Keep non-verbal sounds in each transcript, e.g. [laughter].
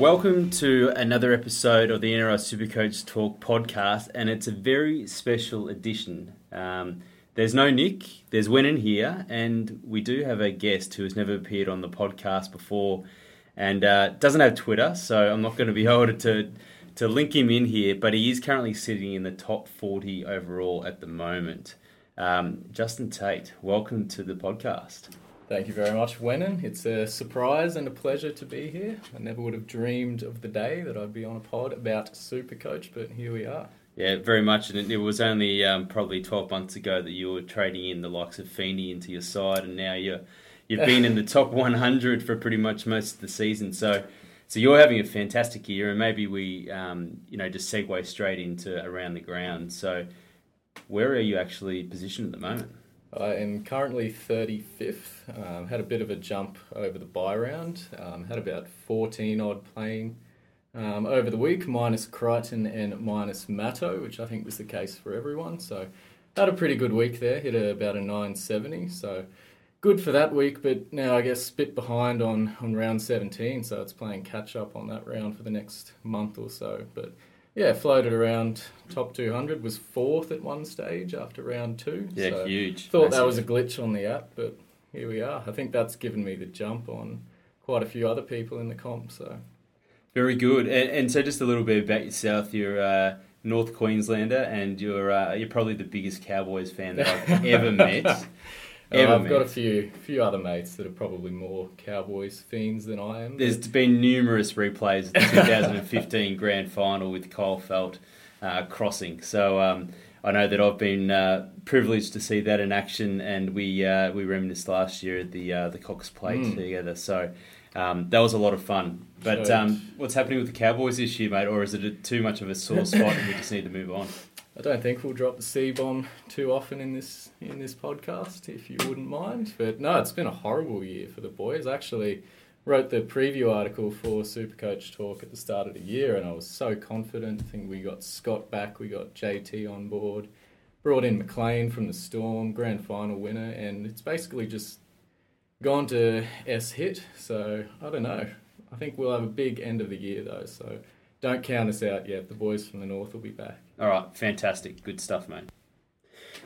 Welcome to another episode of the NRL Supercoach Talk podcast, and it's a very special edition. Um, there's no Nick, there's Wenin here, and we do have a guest who has never appeared on the podcast before and uh, doesn't have Twitter, so I'm not going to be [laughs] able to, to link him in here, but he is currently sitting in the top 40 overall at the moment. Um, Justin Tate, welcome to the podcast. Thank you very much, Wenin. It's a surprise and a pleasure to be here. I never would have dreamed of the day that I'd be on a pod about Supercoach, but here we are. Yeah, very much. And it, it was only um, probably 12 months ago that you were trading in the likes of Feeney into your side, and now you're you've been in the [laughs] top 100 for pretty much most of the season. So, so you're having a fantastic year, and maybe we, um, you know, just segue straight into around the ground. So, where are you actually positioned at the moment? I am currently 35th. Um, had a bit of a jump over the buy round. Um, had about 14 odd playing um, over the week, minus Crichton and minus Matto, which I think was the case for everyone. So had a pretty good week there. Hit a, about a 970. So good for that week, but now I guess bit behind on, on round 17. So it's playing catch up on that round for the next month or so. But yeah, floated around top 200. Was fourth at one stage after round two. Yeah, so huge. Thought that was a glitch on the app, but here we are. I think that's given me the jump on quite a few other people in the comp. So Very good. And, and so, just a little bit about yourself. You're a North Queenslander, and you're uh, you're probably the biggest Cowboys fan that I've ever [laughs] met. Ever I've got a few few other mates that are probably more Cowboys fiends than I am. There's been numerous replays of the 2015 [laughs] Grand Final with Kyle Feldt uh, crossing. So um, I know that I've been uh, privileged to see that in action, and we uh, we reminisced last year at the uh, the Cox Plate Mm. together. So. Um, that was a lot of fun. But um, what's happening with the Cowboys this year, mate? Or is it too much of a sore spot and we just need to move on? I don't think we'll drop the C bomb too often in this in this podcast, if you wouldn't mind. But no, it's been a horrible year for the boys. I actually wrote the preview article for Supercoach Talk at the start of the year, and I was so confident. I think we got Scott back, we got JT on board, brought in McLean from the Storm, grand final winner, and it's basically just gone to S hit. So I don't know. I think we'll have a big end of the year though. So don't count us out yet. The boys from the north will be back. All right, fantastic, good stuff, mate.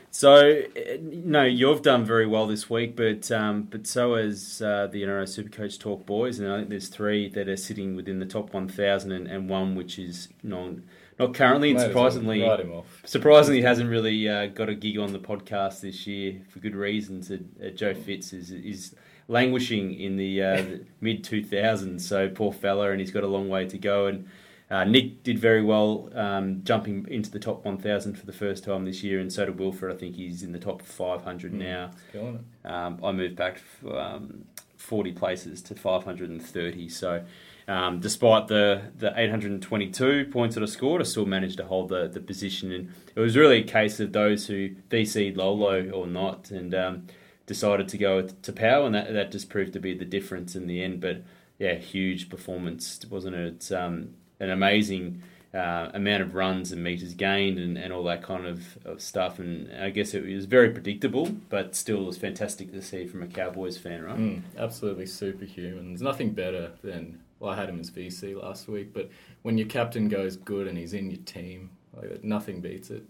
So, uh, no, you've done very well this week, but um, but so has uh, the NRL Supercoach Talk boys, and I think there's three that are sitting within the top 1,000, and, and one which is non, not currently, and Might as well surprisingly, him off. surprisingly hasn't really uh, got a gig on the podcast this year for good reasons. Uh, uh, Joe Fitz is is languishing in the, uh, the [laughs] mid 2000s, so poor fella, and he's got a long way to go. And uh, Nick did very well, um, jumping into the top 1,000 for the first time this year, and so did Wilfred. I think he's in the top 500 now. Killing it. Um, I moved back um, 40 places to 530. So, um, despite the, the 822 points that I scored, I still managed to hold the, the position. And it was really a case of those who VC'd Lolo or not and um, decided to go to power, and that, that just proved to be the difference in the end. But yeah, huge performance, wasn't it? It's um, an amazing. Uh, amount of runs and meters gained and, and all that kind of, of stuff. And I guess it was very predictable, but still it was fantastic to see from a Cowboys fan, right? Mm, absolutely superhuman. There's nothing better than well, I had him as VC last week, but when your captain goes good and he's in your team, like, nothing beats it.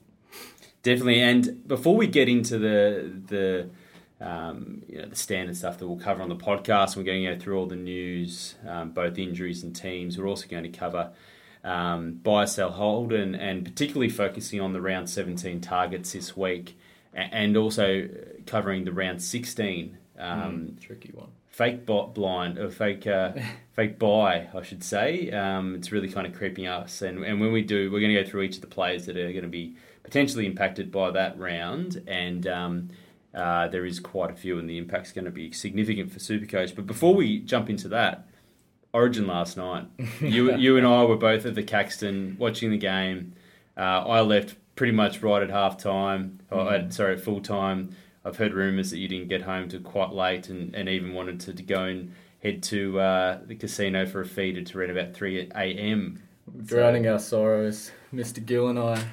Definitely. And before we get into the the um, you know the standard stuff that we'll cover on the podcast, we're going to go through all the news, um, both injuries and teams. We're also going to cover um, buy, sell, hold, and, and particularly focusing on the round 17 targets this week, and also covering the round 16 um, Tricky one. fake bot blind or fake uh, [laughs] fake buy, I should say. Um, it's really kind of creeping us, and and when we do, we're going to go through each of the players that are going to be potentially impacted by that round, and um, uh, there is quite a few, and the impact's going to be significant for Supercoach. But before we jump into that. Origin last night. [laughs] You you and I were both at the Caxton watching the game. Uh, I left pretty much right at half time. Or at, sorry, at full time. I've heard rumours that you didn't get home till quite late, and, and even wanted to, to go and head to uh, the casino for a feed at around about three a.m. Drowning our sorrows, Mr. Gill and I,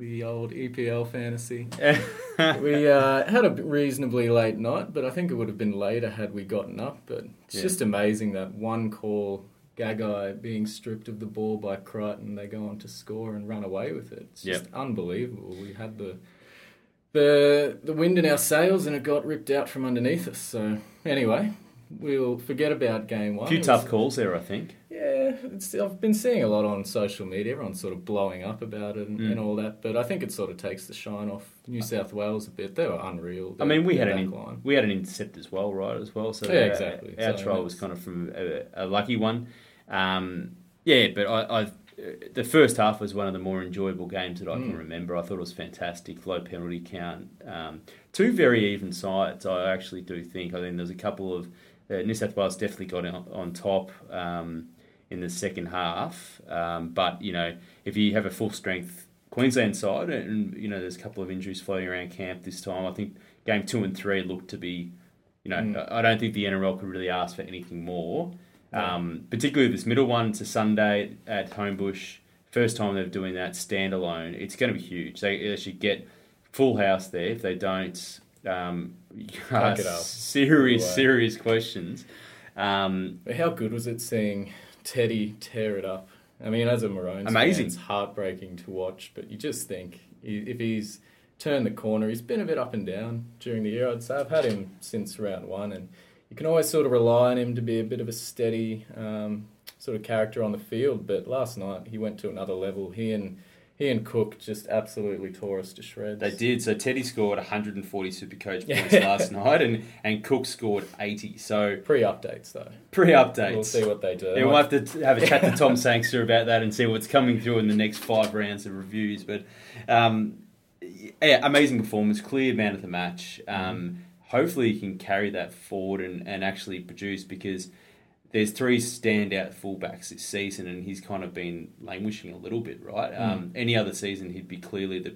the old EPL fantasy. [laughs] we uh, had a reasonably late night, but I think it would have been later had we gotten up. But it's Yeah. just amazing that one call, Gagai being stripped of the ball by Crichton, they go on to score and run away with it. It's just unbelievable. We had the the the wind in our sails and it got ripped out from underneath us. So anyway, we'll forget about game one. A few It was- tough calls there, I think. yeah, it's, I've been seeing a lot on social media. Everyone's sort of blowing up about it and, Mm. and all that, but I think it sort of takes the shine off New South Wales a bit. They were unreal. I mean, we had an in, we had an intercept as well, right? As well, so Yeah, our- exactly. Our, So trial was kind of from a, a lucky one. Um, yeah, but I, I the first half was one of the more enjoyable games that I Mm. can remember. I thought it was fantastic, low penalty count, um, two very even sides. I actually do think. I think there's a couple of uh, New South Wales definitely got on, on top. Um, in the second half, um, but you know if you have a full strength Queensland side, and you know there's a couple of injuries floating around camp this time. I think game two and three look to be, you know, Mm. I don't think the NRL could really ask for anything more. Um, particularly this middle one, it's a Sunday at Homebush. First time they're doing that standalone. It's going to be huge. They, they should get full house there. If they don't, um, [laughs] serious, serious questions. Um, But how good was it seeing Teddy tear it up? I mean, as a Maroons Amazing. fan, it's heartbreaking to watch, but you just think if he's turned the corner, he's been a bit up and down during the year. I'd say I've had him since round one, and you can always sort of rely on him to be a bit of a steady um, sort of character on the field. But last night he went to another level. He and he and Cook just absolutely tore us to shreds. They did. So Teddy scored 140 Supercoach points last [laughs] night, and, and Cook scored 80. So Pre-updates though. pre-updates. We'll see what they do. Yeah, we'll have to have a chat to Tom [laughs] Sangster about that and see what's coming through in the next five rounds of reviews. But um, yeah, amazing performance, clear man of the match. Um, hopefully, he can carry that forward and, and actually produce because there's three standout fullbacks this season, and he's kind of been languishing a little bit, right? Um, any other season, he'd be clearly the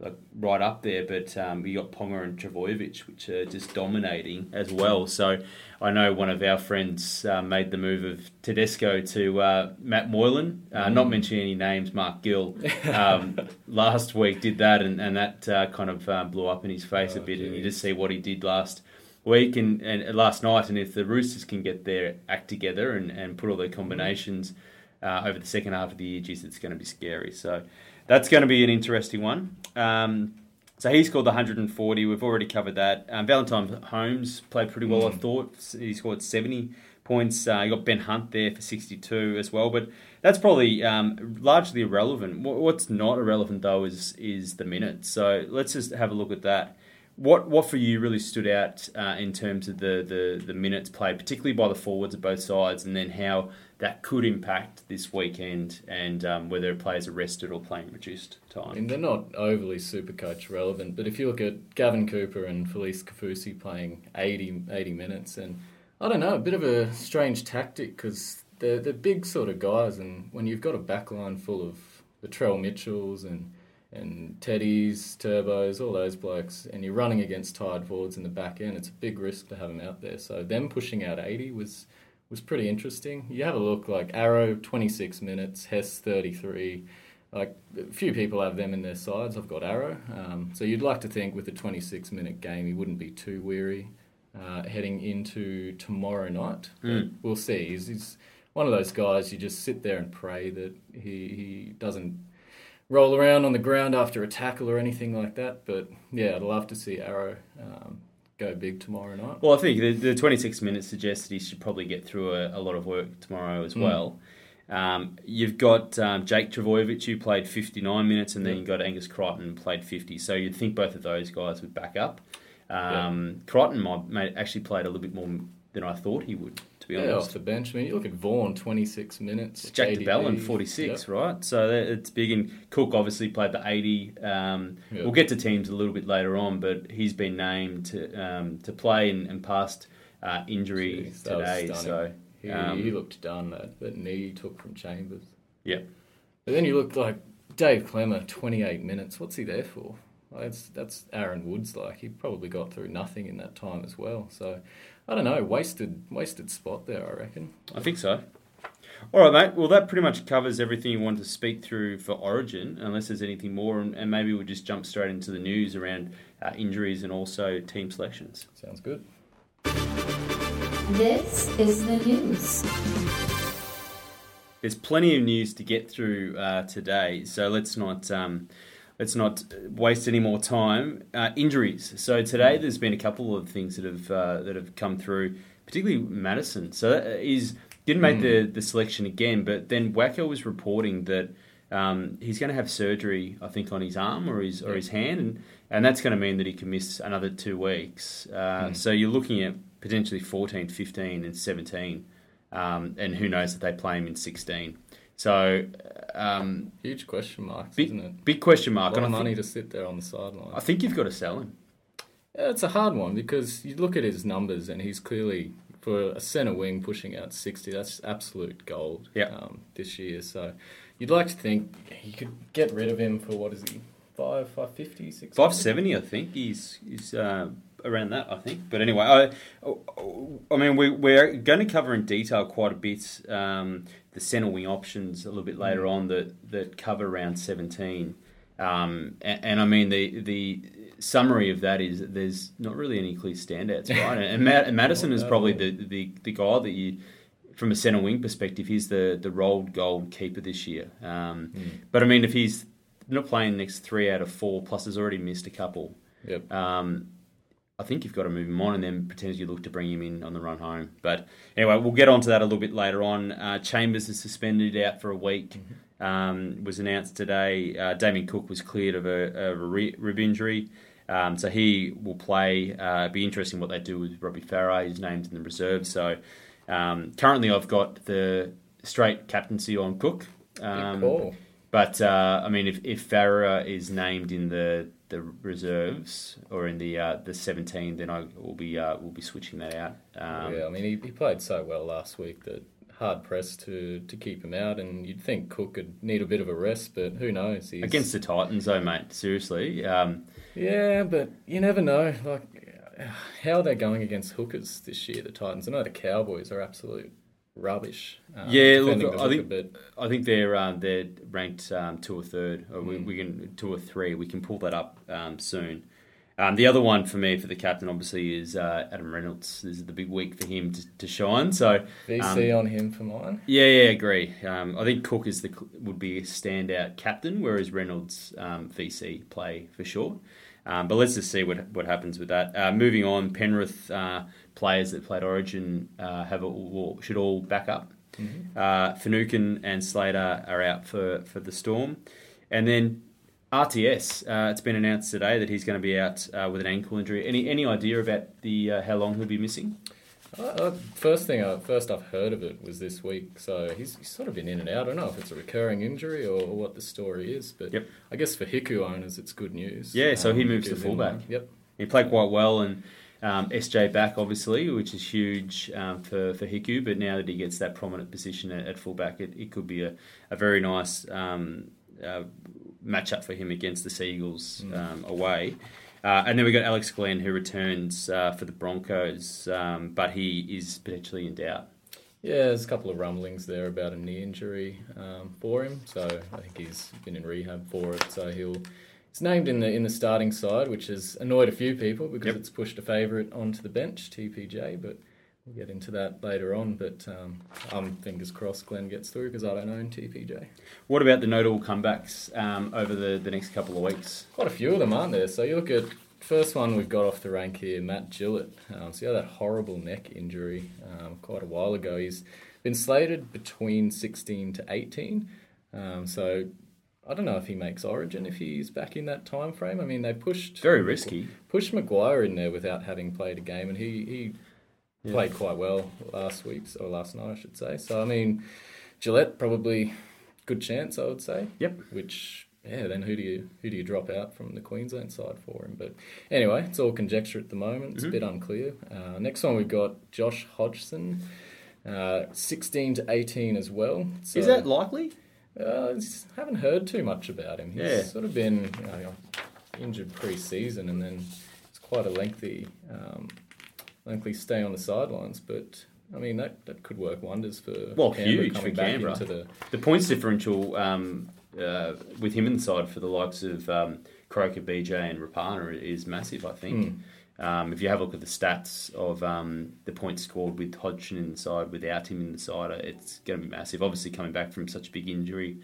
like right up there, but um, you got Ponga and Trbojevic, which are just dominating as well. So I know one of our friends uh, made the move of Tedesco to uh, Matt Moylan, uh, not mentioning any names, Mark Gill, um, [laughs] last week did that, and, and that uh, kind of uh, blew up in his face a Oh, bit, and you just see what he did last week and, and last night, and if the Roosters can get their act together and, and put all their combinations uh, over the second half of the year, geez, it's going to be scary. So that's going to be an interesting one. Um, so he scored the 140. We've already covered that. Um, Valentine Holmes played pretty well, I thought. He scored 70 points. Uh, you got Ben Hunt there for 62 as well. But that's probably um, largely irrelevant. What's not irrelevant, though, is is the minutes. So let's just have a look at that. What what for you really stood out uh, in terms of the, the, the minutes played, particularly by the forwards of both sides, and then how that could impact this weekend and um, whether players are rested or playing reduced time. they're not overly super coach relevant, but if you look at Gavin Cooper and Felise Kaufusi playing 80, 80 minutes, and I don't know, a bit of a strange tactic because they're, they're big sort of guys, and when you've got a backline full of the Trell Mitchells and and Teddy's, Turbos, all those blokes, and you're running against tired forwards in the back end, it's a big risk to have them out there. So them pushing out 80 was was pretty interesting. You have a look like Arrow 26 minutes, Hess 33. Like a few people have them in their sides. I've got Arrow, um, so you'd like to think with a 26 minute game he wouldn't be too weary uh, heading into tomorrow night. But We'll see. He's, he's one of those guys you just sit there and pray that he he doesn't roll around on the ground after a tackle or anything like that. But yeah, I'd love to see Arrow um, go big tomorrow night. Well, I think the, the 26 minutes suggests that he should probably get through a, a lot of work tomorrow as well. Um, you've got um, Jake Trbojevic, who played 59 minutes, and then Yeah. you've got Angus Crichton, played 50. So you'd think both of those guys would back up. Um, Crichton might, actually played a little bit more than I thought he would, be Yeah, off the bench. I mean, you look at Vaughan, 26 minutes. Jack JDB, de Belin, 46, yep. right? So it's big. And Cook obviously played the 80. Um, Yeah. We'll get to teams a little bit later on, but he's been named to, um, to play and, and past uh, injury Jeez, today. So. He, um, he looked done, that, that knee he took from Chambers. yeah. But then you look like Dave Klemmer, 28 minutes. What's he there for? That's that's Aaron Woods like. He probably got through nothing in that time as well. So I don't know, wasted wasted spot there, I reckon. I think so. All right, mate. Well, that pretty much covers everything you wanted to speak through for Origin, unless there's anything more, and, and maybe we'll just jump straight into the news around uh, injuries and also team selections. Sounds good. This is the news. There's plenty of news to get through uh, today, so let's not um, let's not waste any more time. Uh, injuries. So today there's been a couple of things that have uh, that have come through, particularly Madison. So that is didn't make the, the selection again, but then Wacko was reporting that um, he's going to have surgery, I think, on his arm or his or his hand, and, and that's going to mean that he can miss another two weeks. Uh, So you're looking at potentially 14, 15, and 17. Um, and who knows if they play him in 16. So, um, Huge question marks, big, isn't it? big question mark. A mark. lot And of I money think, to sit there on the sideline. I think you've got to sell him. Yeah, it's a hard one because you look at his numbers and he's clearly for a centre wing pushing out sixty. That's absolute gold. Yeah. Um, this year, so you'd like to think you could get rid of him for what is he five five fifty six 570, I think. He's, he's uh, around that, I think. But anyway, I, I mean, we, we're going to cover in detail quite a bit um, the centre wing options a little bit later Mm. on that, that cover around 17. Um, and, and I mean, the the summary of that is that there's not really any clear standouts, right? [laughs] and, Mad- and Madison is probably the, the, the guy that you, from a centre wing perspective, he's the, the rolled gold keeper this year. Um, Hmm. But I mean, if he's not playing the next three out of four, plus has already missed a couple, Yep. um, I think you've got to move him on and then potentially look to bring him in on the run home. But anyway, we'll get on to that a little bit later on. Uh, Chambers is suspended out for a week. Um, was announced today. Uh, Damien Cook was cleared of a, of a rib injury. Um, so he will play. Uh, be interesting what they do with Robbie Farah. He's named in the reserve. So um, currently, I've got the straight captaincy on Cook. Um, call. But uh, I mean, if if Farah is named in the the reserves or in the uh, the seventeen, then I will be uh, will be switching that out. Um, yeah, I mean he, he played so well last week that hard pressed to to keep him out, and you'd think Cook could need a bit of a rest, but who knows? He's, Against the Titans, though, mate. Seriously, um, Yeah, but you never know. Like how are they're going against hookers this year, the Titans. I know the Cowboys are absolute rubbish. um, yeah. Look, I think I think they're um, they're ranked um, two or third, or Hmm. we, we can two or three. We can pull that up um, soon. Um, the other one for me for the captain, obviously, is uh, Adam Reynolds. This is the big week for him to, to shine. So VC um, on him for mine. Yeah, yeah, agree. Um, I think Cook is the would be a standout captain, whereas Reynolds um, VC play for sure. Um, but let's just see what what happens with that. Uh, moving on, Penrith uh, players that played Origin uh, have all, should all back up. Uh, Finucane and Slater are out for, for the Storm, and then RTS. Uh, it's been announced today that he's going to be out uh, with an ankle injury. Any any idea about the uh, how long he'll be missing? Uh, uh, first thing, I, first I've heard of it was this week. So he's, he's sort of been in and out. I don't know if it's a recurring injury or, or what the story is, but Yep. I guess for Hiku owners, it's good news. Yeah, so he Um, moves to fullback. Yep. He played quite well, and um, SJ back obviously, which is huge um, for for Hiku. But now that he gets that prominent position at, at fullback, it, it could be a, a very nice um, uh, matchup for him against the Seagulls um, away. Uh, and then we got Alex Glenn who returns uh, for the Broncos, um, but he is potentially in doubt. Yeah, there's a couple of rumblings there about a knee injury um, for him. So I think he's been in rehab for it. So he'll he's named in the in the starting side, which has annoyed a few people because Yep. it's pushed a favourite onto the bench, TPJ. But we'll get into that later on. But um, I'm fingers crossed Glenn gets through because I don't own TPJ. What about the notable comebacks um, over the, the next couple of weeks? Quite a few of them, aren't there? So you look at first one we've got off the rank here, Matt Gillett. Um, so he had that horrible neck injury um, quite a while ago. He's been slated between 16 to 18. Um, so I don't know if he makes Origin if he's back in that time frame. I mean, they pushed Very risky. pushed Maguire in there without having played a game, and he he played quite well last week or last night, I should say. So I mean, Gillett probably good chance, I would say. Yep. Which yeah, then who do you who do you drop out from the Queensland side for him? But anyway, it's all conjecture at the moment. It's a bit unclear. Uh, next one we've got Josh Hodgson, uh, sixteen to eighteen as well. So, Is that likely? Uh, just haven't heard too much about him. He's Yeah. sort of been you know, injured pre-season, and then it's quite a lengthy, um, lengthy stay on the sidelines. But I mean, that, that could work wonders for Well, Canberra huge for Canberra. the The points differential um, uh, with him inside for the likes of um, Croker, BJ, and Rapana is massive. I think. Um, if you have a look at the stats of um, the points scored with Hodgson inside, without him in the side, it's going to be massive. Obviously, coming back from such a big injury,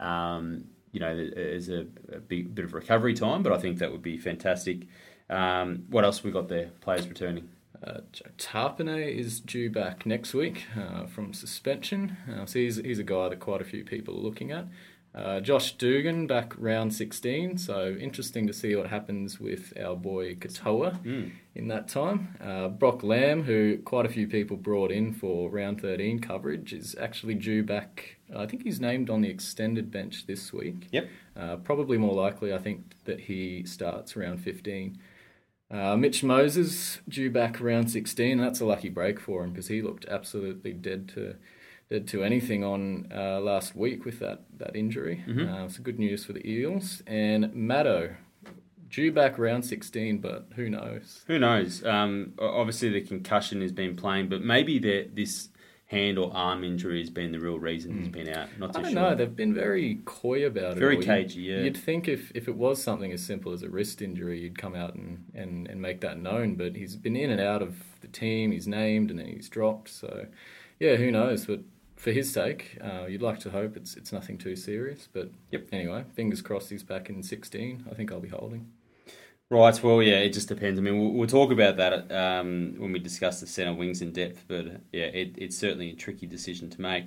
um, you know, there's a, a big bit of recovery time, but I think that would be fantastic. Um, what else have we got there? Players returning. Uh, Tarpanay is due back next week uh, from suspension. Uh, so he's, he's a guy that quite a few people are looking at. Uh, Josh Dugan back round 16, so interesting to see what happens with our boy Katoa in that time. Uh, Brock Lamb, who quite a few people brought in for round 13 coverage, is actually due back. I think he's named on the extended bench this week. Yep. Uh, probably more likely, I think, that he starts around 15. Uh, Mitch Moses due back around 16. That's a lucky break for him because he looked absolutely dead to to anything on uh, last week with that that injury. Uh, so good news for the Eels and Maddo due back around 16, but who knows? Who knows? Um, obviously, the concussion has been playing, but maybe this hand or arm injury has been the real reason he's been out. Not I don't sure. know. They've been very coy about it. Very all. Cagey, yeah. You'd think if, if it was something as simple as a wrist injury, you'd come out and, and, and make that known. But he's been in and out of the team. He's named and then he's dropped. So, yeah, who knows? But for his sake, uh, you'd like to hope it's it's nothing too serious. But Yep. anyway, fingers crossed he's back in 16. I think I'll be holding. Right. Well, yeah, it just depends. I mean, we'll, we'll talk about that um, when we discuss the centre wings in depth. But uh, yeah, it, it's certainly a tricky decision to make.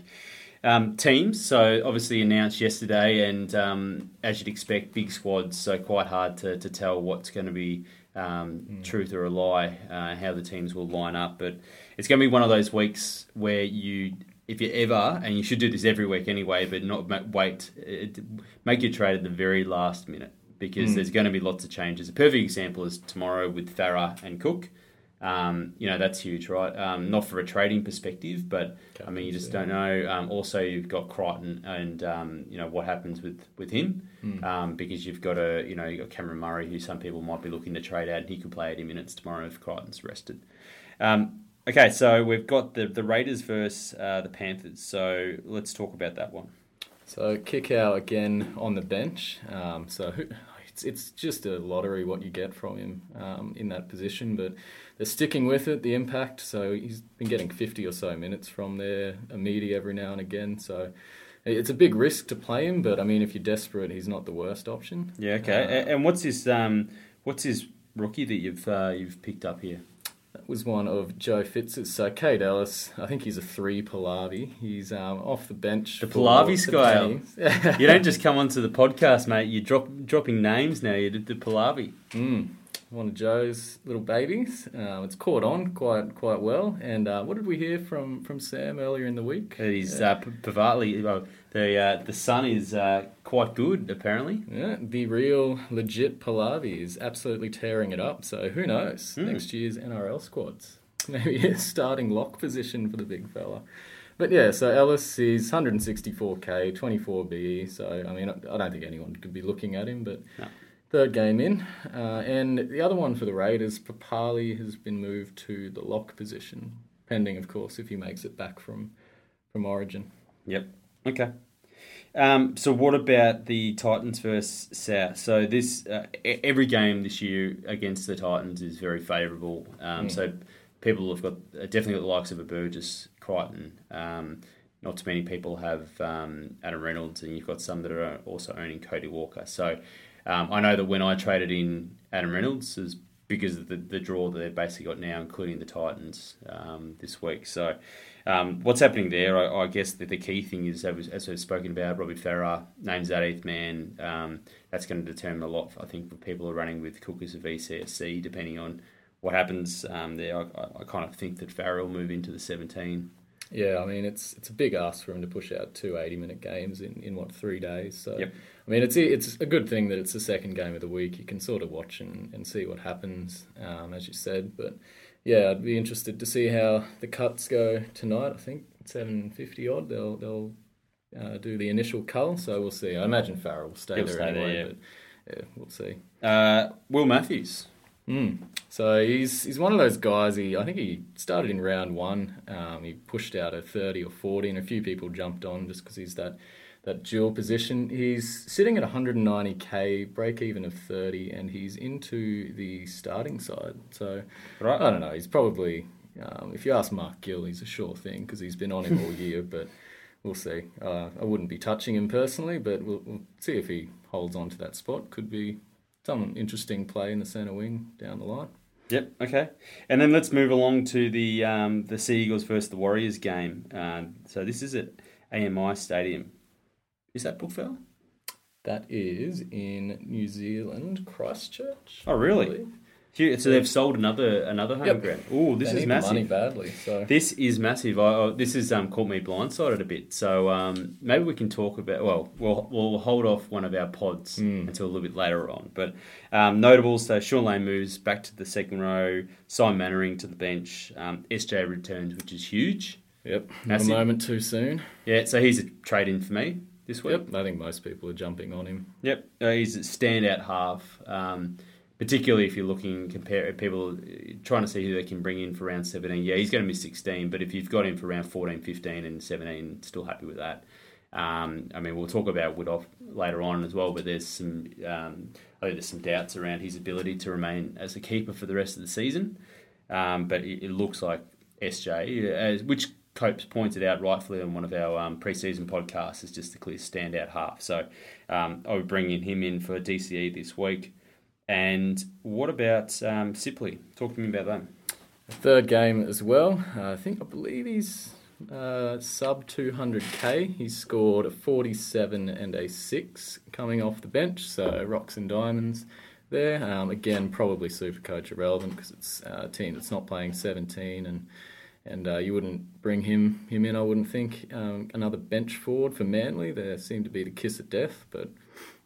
Um, teams, so obviously announced yesterday, and um, as you'd expect, big squads, so quite hard to, to tell what's going to be um, truth or a lie, uh, how the teams will line up. But it's going to be one of those weeks where you, if you ever, and you should do this every week anyway, but not ma- wait, it, make your trade at the very last minute because there's going to be lots of changes. A perfect example is tomorrow with Farah and Cook. Um, you know that's huge, right? Um, not for a trading perspective, but I mean you just don't know. Um, also, you've got Crichton, and um, you know what happens with with him um, because you've got a you know you have got Cameron Murray, who some people might be looking to trade out, and he could play 80 minutes tomorrow if Crichton's rested. Um, okay, so we've got the the Raiders versus uh, the Panthers. So let's talk about that one. So Kikau again on the bench. Um, so who, it's it's just a lottery what you get from him um, in that position, but they're sticking with it. The impact. So he's been getting fifty or so minutes from there, a meaty every now and again. So it's a big risk to play him, but I mean, if you're desperate, he's not the worst option. Yeah, okay. A- and what's his um, what's his rookie that you've uh, you've picked up here? That was one of Joe Fitz's. So Kaide Ellis, I think he's a three Palavi. He's um, off the bench. The the scale. [laughs] You don't just come onto the podcast, mate. You're drop, dropping names now. You did the Pallavi. one of Joe's little babies. Um, it's caught on quite quite well. And uh, what did we hear from, from Sam earlier in the week? He's uh, P- Pavartli. Well, the uh, the son is uh, quite good, apparently. Yeah, the real legit Pallavi is absolutely tearing it up. So who knows? Next year's NRL squads. [laughs] Maybe a starting lock position for the big fella. But yeah, so Ellis is 164k, 24 BE. So I mean, I I don't think anyone could be looking at him, but No. third game in. Uh, and the other one for the Raiders, Papalii has been moved to the lock position, pending, of course, if he makes it back from from Origin. Yep. Okay. Um, so what about the Titans versus South? So this uh, every game this year against the Titans is very favourable. Um, So people have got uh, definitely got the likes of a Burgess, Crichton. Um, not too many people have um, Adam Reynolds, and you've got some that are also owning Cody Walker. So um, I know that when I traded in Adam Reynolds, is because of the, the draw that they've basically got now, including the Titans um, this week. So um, what's happening there, I, I guess that the key thing is, as as we've spoken about, Robbie Farah names that eighth man. Um, that's going to determine a lot, I think, for people who are running with Cook as a VCSC, depending on what happens um, there. I, I, kind of think that Farah will move into the 17. Yeah, I mean it's it's a big ask for him to push out two 80 minute games in, in what three days. So Yep. I mean it's it's a good thing that it's the second game of the week. You can sort of watch and, and see what happens, um, as you said. But yeah, I'd be interested to see how the cuts go tonight. I think seven fifty odd. They'll they'll uh, do the initial cull, so we'll see. I imagine Farrell will stay He'll there stay there, anyway. yeah. But yeah, we'll see. Uh, Will Matthews. So he's he's one of those guys. He I think he started in round one. Um, he pushed out a thirty or forty, and a few people jumped on just because he's that that dual position. He's sitting at 190k, break even of 30, and he's into the starting side. So Right. I don't know. He's probably um, if you ask Mark Gill, he's a sure thing because he's been on him all year. But we'll see. Uh, I wouldn't be touching him personally, but we'll, we'll see if he holds on to that spot. Could be some interesting play in the centre wing down the line. Yep. Okay. And then let's move along to the um, the Sea Eagles versus the Warriors game. Uh, so this is at AMI Stadium. Is that Brookvale? That is in New Zealand, Christchurch. Oh, really? believe. Here, so they've sold another another home Yep. ground. Oh, this They is need the massive. money badly. So This is massive. I, I, this has um, caught me blindsided a bit. So um, maybe we can talk about. Well, we'll we'll hold off one of our pods Hmm. until a little bit later on. But um, notables. So Shaun Lane moves back to the second row. Simon Mannering to the bench. Um, SJ returns, which is huge. yep, not a Massive. moment too soon. Yeah. So he's a trade in for me this week. Yep, I think most people are jumping on him. Yep, uh, he's a standout half, um, particularly if you're looking compare people uh, trying to see who they can bring in for round 17. Yeah, he's going to miss 16, but if you've got him for round 14, 15, and 17, still happy with that. Um, I mean, we'll talk about Woodhoff later on as well, but there's some um, I think there's some doubts around his ability to remain as a keeper for the rest of the season. Um, but it, it looks like SJ, as, which Copes pointed out rightfully on one of our um, preseason podcasts, is just the clear standout half. So um, I'll be bringing him in for DCE this week. And what about um, Sipley? Talk to me about that. Third game as well. Uh, I think I believe he's uh, sub 200k. He scored a 47 and a six coming off the bench. So rocks and diamonds there. Um, again, probably super coach irrelevant because it's uh, a team that's not playing 17 and. And uh, you wouldn't bring him him in, I wouldn't think. Um, another bench forward for Manly. There seemed to be the kiss of death, but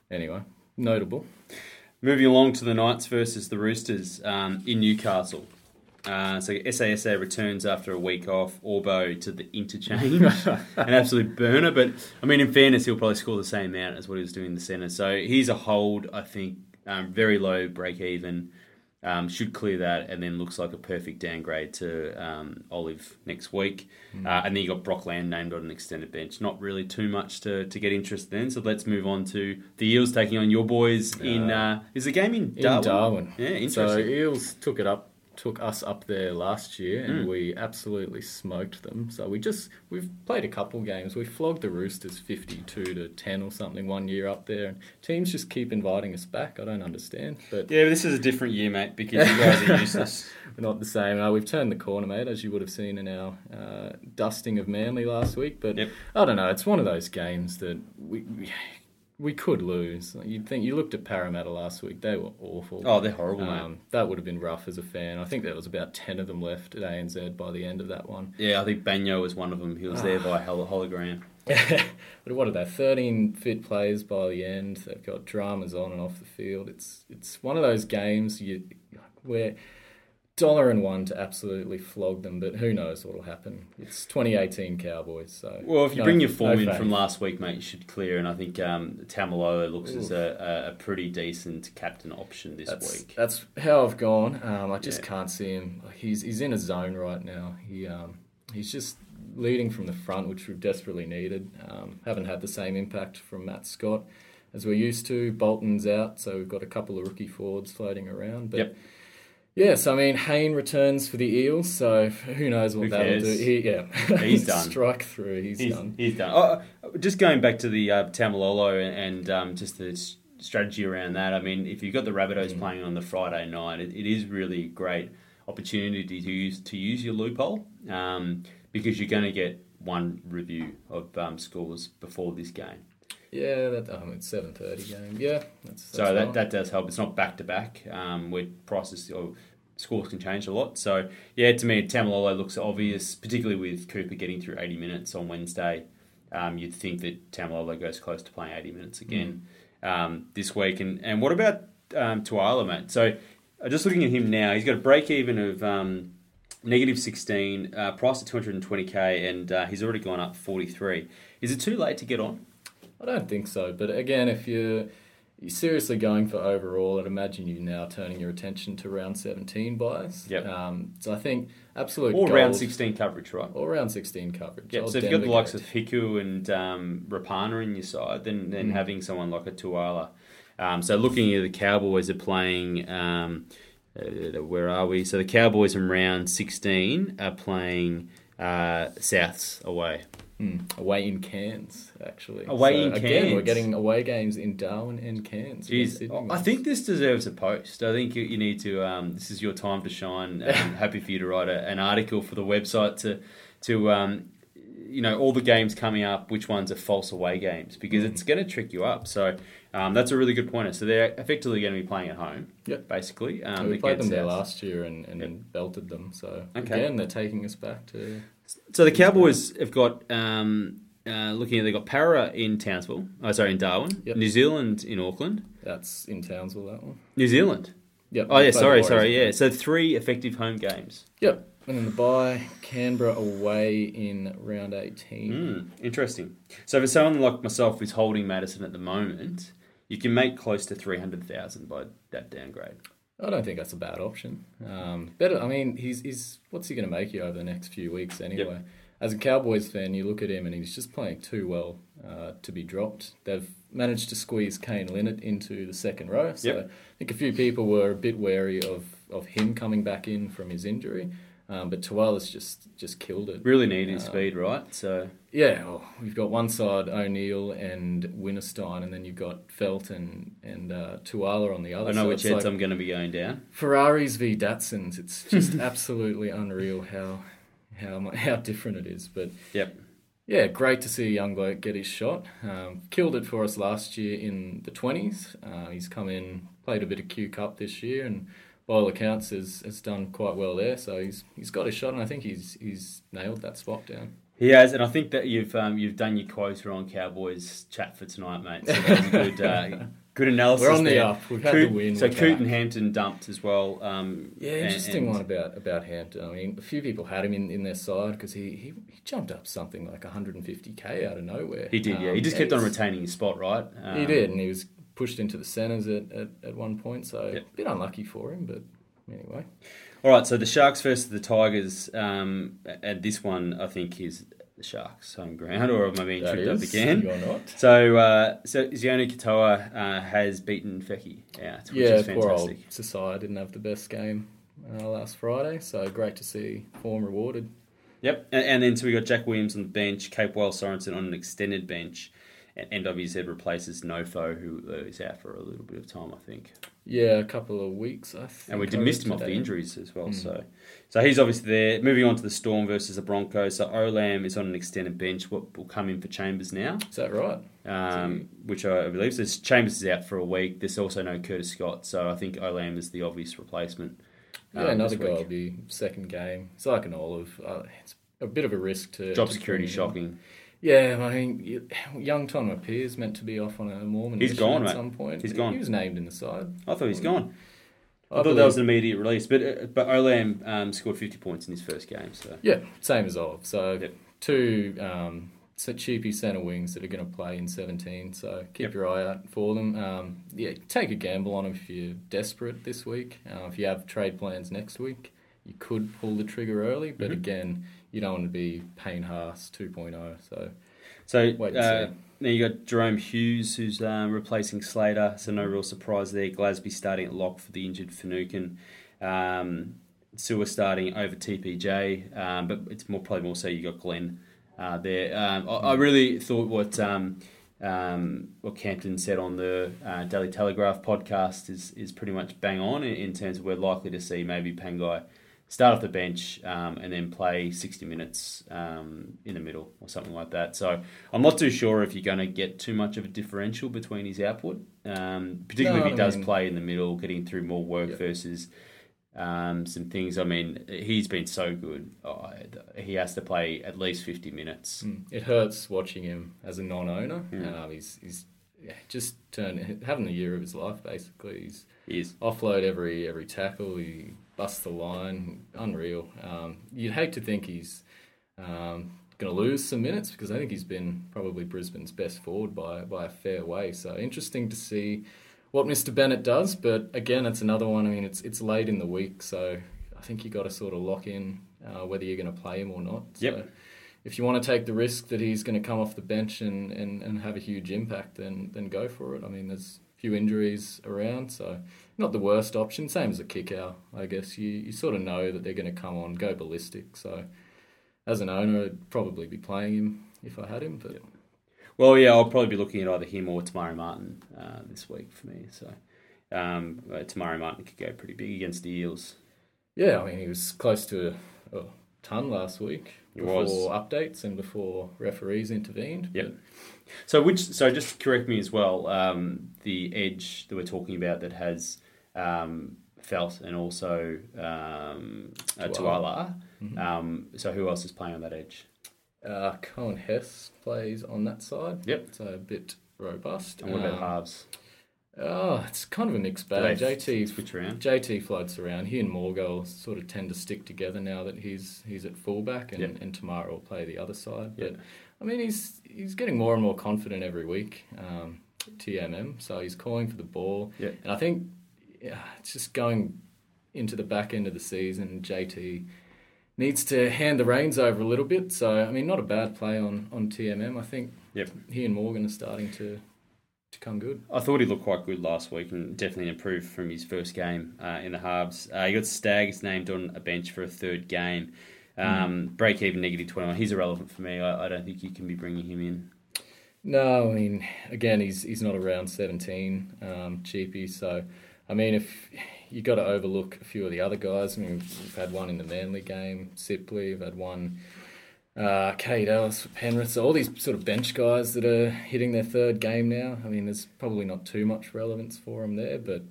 anyway, notable. Moving along to the Knights versus the Roosters um, in Newcastle. Uh, so SASA returns after a week off. Orbo to the interchange, [laughs] an absolute burner. But I mean, in fairness, he'll probably score the same amount as what he was doing in the centre. So he's a hold. I think um, very low break even. Um, should clear that, and then looks like a perfect downgrade to um, Olive next week. Uh, and then you got Brock Lamb named on an extended bench. Not really too much to, to get interested in. So let's move on to the Eels taking on your boys in. Uh, is the game in Darwin? In Darwin. Yeah, interesting. So. Eels took it up, took us up there last year, and we absolutely smoked them. So we just we've played a couple games. We flogged the Roosters fifty-two to ten or something one year up there, and teams just keep inviting us back. I don't understand, but yeah, but this is a different year, mate, because you guys are useless. we're [laughs] not the same. Uh, we've turned the corner, mate, as you would have seen in our uh, dusting of Manly last week. But Yep. I don't know. It's one of those games that we. we we could lose. You'd think you looked at Parramatta last week; they were awful. Oh, they're horrible. Um, that would have been rough as a fan. I think there was about ten of them left at ANZ by the end of that one. Yeah, I think Banyo was one of them. He was there by hol- hologram. [laughs] but what are they? Thirteen fit players by the end. They've got dramas on and off the field. It's it's one of those games you where dollar and one to absolutely flog them. But who knows what'll happen? It's 2018 Cowboys. So Well, if you no- bring your no form in faith. from last week, mate, you should clear. And I think um, Taumalolo looks as a, a, a pretty decent captain option this That's, week. that's how I've gone. Um, I just Yeah. can't see him. He's he's in a zone right now. He um, he's just leading from the front, which we've desperately needed. Um, haven't had the same impact from Matt Scott as we're used to. Bolton's out, so we've got a couple of rookie forwards floating around. But Yep. Yes, I mean Hayne returns for the Eels, so who knows what that'll do. He, yeah, He's [laughs] done. Strike through. He's, He's, done. he's done. Oh, uh, just going back to the uh, Taumalolo and, um, just the strategy around that. I mean, if you've got the Rabbitohs Mm. playing on the Friday night, it, it is really a great opportunity to use to use your loophole. Um, because you're going to get one review of um, scores before this game. Yeah, that um, it's seven thirty game. Yeah, that's, that's So that, fine. that does help. It's not back to back, um, where prices or scores can change a lot. So yeah, to me, Taumalolo looks obvious, particularly with Cooper getting through 80 minutes on Wednesday. Um, you'd think that Taumalolo goes close to playing 80 minutes again um, this week. And and what about um, Tuala, mate? So uh, just looking at him now, he's got a break even of um, negative 16, uh, price at 220k, and uh, he's already gone up 43. Is it too late to get on? I don't think so. But again, if you're, you're seriously going for overall, I'd imagine you're now turning your attention to round 17 buys. Yep. Um, so I think absolute Or round 16 coverage, right? Or round 16 coverage. Yeah, Old so if you've got the likes of Hiku and um, Rapana in your side, then Mm. then having someone like a Tuala. Um, so looking at the Cowboys are playing. Um, uh, where are we? So the Cowboys in round sixteen are playing uh, Souths away. Away in Cairns, actually. Away So in Again, we're getting away games in Darwin and Cairns. Jeez, Sydney I think this deserves a post. I think you, you need to. Um, this is your time to shine. Um, [laughs] happy for you to write a, an article for the website to to um, you know all the games coming up. Which ones are false away games because Mm. it's going to trick you up. So um, that's a really good pointer. So they're effectively going to be playing at home. Yep. basically. Um, we played them there last year and, and belted them. So Okay. again, they're taking us back to So the Cowboys have got. Um, uh, looking at they've got Para in Townsville. Oh, sorry, in Darwin. Yep. New Zealand in Auckland. that's in Townsville. That one. New Zealand. Yep. Oh yeah, we played the sorry, sorry. Yeah, so three effective home games. Yep. And then the bye, Canberra away in round 18. Mm, interesting. So for someone like myself who's holding Madison at the moment, you can make close to three hundred thousand by that downgrade. I don't think that's a bad option. Um, better, I mean, he's, he's what's he going to make you over the next few weeks anyway? As a Cowboys fan, you look at him and he's just playing too well uh, to be dropped. They've managed to squeeze Kane Linnett into the second row. So Yep. I think a few people were a bit wary of, of him coming back in from his injury. Um, but Tuala's just just killed it. Really need his Um, speed, right? So Yeah, well, we've got one side O'Neill and Winterstein, and then you've got Feldt and and uh, Tuala on the other. I know so which heads like I'm going to be going down. Ferraris v Datsuns. It's [laughs] just absolutely unreal how how how different it is. But Yep. yeah, great to see a young bloke get his shot. Um, killed it for us last year in the twenties. Uh, he's come in, played a bit of Q Cup this year, and by all accounts has has done quite well there. So he's he's got his shot, and I think he's he's nailed that spot down. He has, and I think that you've um, you've done your quota on Cowboys chat for tonight, mate. So that was a good uh, [laughs] good analysis. We're on the there. up. We've had Coot- the win. So Coote and Hampton dumped as well. Um, Yeah, interesting and- one about about Hampton. I mean, a few people had him in, in their side because he, he, he jumped up something like 150k out of nowhere. He did, yeah. He Um, just kept on retaining his spot, right? Um, He did, and he was pushed into the centres at, at, at one point, so Yep. a bit unlucky for him, but anyway. All right, so the Sharks versus the Tigers, um, and this one I think is the Sharks' home ground, or am I being That tripped up is, again? You're not. So, uh, so Sione Katoa uh, has beaten Feki out, which Yeah, is poor old fantastic. Sosaia didn't have the best game uh, last Friday, so great to see form rewarded. Yep, and, and then so we got Jack Williams on the bench, Capewell Sorensen on an extended bench, and NWZ replaces Nofo, who uh, out for a little bit of time, I think. Yeah, a couple of weeks, I think. And we did missed him off the injuries as well. So, so he's obviously there. Moving on to the Storm versus the Broncos. So Olam is on an extended bench. What will come in for Chambers now? Is that right? um, which I believe. So Chambers is out for a week. There's also no Curtis Scott, so I think Olam is the obvious replacement. Yeah, um, another this guy will be second game. It's like an olive. Uh, it's a bit of a risk to Job to security him. Yeah, I mean, [sighs] young Tom Pierce meant to be off on a Mormon he's gone, at mate. some point. He's He- gone. He was named in the side. I thought he's gone. I, I thought that was an immediate release, but uh, but Olam um, scored 50 points in his first game. So Yeah, same as Olive. So Yep. two um, so cheapy centre wings that are going to play in 17. So keep Yep. your eye out for them. Um, yeah, take a gamble on them if you're desperate this week. Uh, if you have trade plans next week, you could pull the trigger early. But Mm-hmm. again, you don't want to be Payne Haas 2.0. So So Wait uh, then you got Jerome Hughes, who's um, replacing Slater. So no real surprise there. Glasby starting at lock for the injured Finucane. Um, Sewer starting over TPJ, um, but it's more probably more so you got Glenn uh, there. Um, I, I really thought what um, um, what Campton said on the uh, Daily Telegraph podcast is is pretty much bang on in, in terms of we're likely to see maybe Pangai start off the bench um, and then play 60 minutes um, in the middle or something like that. So I'm not too sure if you're going to get too much of a differential between his output, um, particularly No, if he I does mean- play in the middle, getting through more work Yep. versus um, some things. I mean, he's been so good. Oh, he has to play at least 50 minutes. It hurts watching him as a non-owner. Hmm. Um, he's he's yeah, just turned having the year of his life basically. He's He is. offload every every tackle. He busts the line. Unreal. Um, you'd hate to think he's um, going to lose some minutes because I think he's been probably Brisbane's best forward by by a fair way. So interesting to see what Mr. Bennett does. But again, it's another one. I mean, it's it's late in the week, so I think you've got to sort of lock in uh, whether you're going to play him or not. So Yep. If you want to take the risk that he's going to come off the bench and, and, and have a huge impact, then then go for it. I mean, there's a few injuries around, so not the worst option. Same as a kick out, I guess. You you sort of know that they're going to come on, go ballistic. So as an owner, I'd probably be playing him if I had him. But Well, yeah, I'll probably be looking at either him or Te Maire Martin uh, this week for me. So um, uh, Te Maire Martin could go pretty big against the Eels. yeah, I mean, he was close to a ton last week before updates and before referees intervened. Yep. So which so just correct me as well. Um, the edge that we're talking about that has um, Feldt and also um, uh, Tuala. Um, so who else is playing on that edge? Uh, Coen Hess plays on that side. Yep. So a bit robust. And what about Um, halves? Oh, it's kind of a mixed bag. JT switch around? JT floats around. He and Morgo sort of tend to stick together now that he's he's at fullback, and, Yep. and Tamara will play the other side. But Yep. I mean, he's he's getting more and more confident every week. Um, TMM, so he's calling for the ball, Yep. and I think yeah, it's just going into the back end of the season. JT needs to hand the reins over a little bit. So I mean, not a bad play on on TMM. I think Yep. he and Morgan are starting to to come good. I thought he looked quite good last week and definitely improved from his first game uh, in the halves. Uh, he got Staggs named on a bench for a third game. Um, Break even negative 21. He's irrelevant for me. I, I don't think you can be bringing him in. No, I mean, again, he's he's not around seventeen, um, cheapy. So, I mean, if you got to overlook a few of the other guys. I mean, we've had one in the Manly game, Sipley. We've had one, uh, Kaide Ellis for Penrith. So all these sort of bench guys that are hitting their third game now. I mean, there's probably not too much relevance for them there, but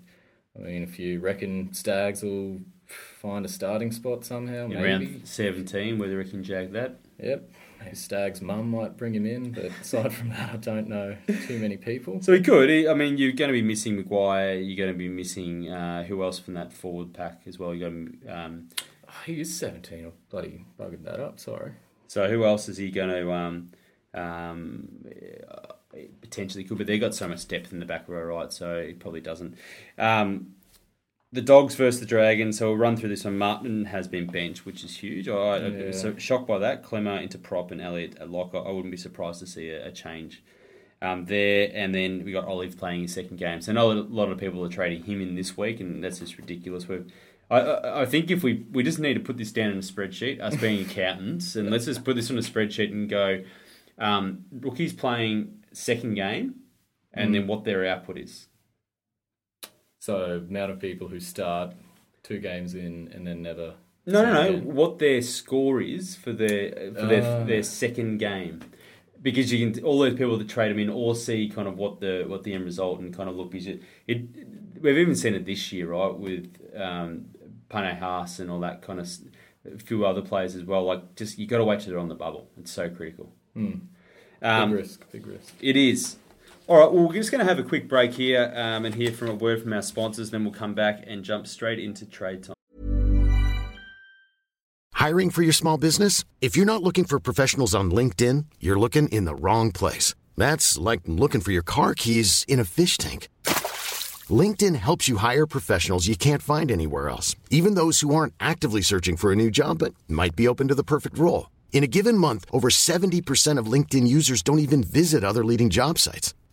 I mean, if you reckon Staggs will find a starting spot somehow, In maybe. round 17, whether he can jag that. Yep. Maybe Stag's mum might bring him in, but aside from that, I don't know too many people. So he could. He, I mean, you're going to be missing McGuire. You're going to be missing uh, who else from that forward pack as well. You're going to, um, Oh, he is 17. I bloody buggered that up, sorry. so who else is he going to um, um, potentially could? But they've got so much depth in the back row, right? So he probably doesn't. Um, the Dogs versus the Dragons. So we'll run through this one. Martin has been benched, which is huge. I, I Yeah. was so shocked by that. Klemmer into prop and Elliot at lock. I wouldn't be surprised to see a, a change um, there. And then we got Olive playing his second game. So I know a lot of people are trading him in this week, and that's just ridiculous. We've, I, I, I think if we we just need to put this down in a spreadsheet, us being [laughs] accountants, and let's just put this on a spreadsheet and go. Um, rookies playing second game, and then what their output is. So, amount of people who start two games in and then never. No, no, no. again. What their score is for their for their Ah. their second game, because you can all those people that trade them in all see kind of what the what the end result and kind of look is it. it we've even seen it this year, right, with um, Payne Haas and all that kind of a few other players as well. Like just you got to wait till they're on the bubble. It's so critical. Big Um, risk, big risk. It is. All right, well, we're just going to have a quick break here um, and hear from a word from our sponsors. Then we'll come back and jump straight into trade time. Hiring for your small business? If you're not looking for professionals on LinkedIn, you're looking in the wrong place. That's like looking for your car keys in a fish tank. LinkedIn helps you hire professionals you can't find anywhere else, even those who aren't actively searching for a new job but might be open to the perfect role. In a given month, over 70% of LinkedIn users don't even visit other leading job sites.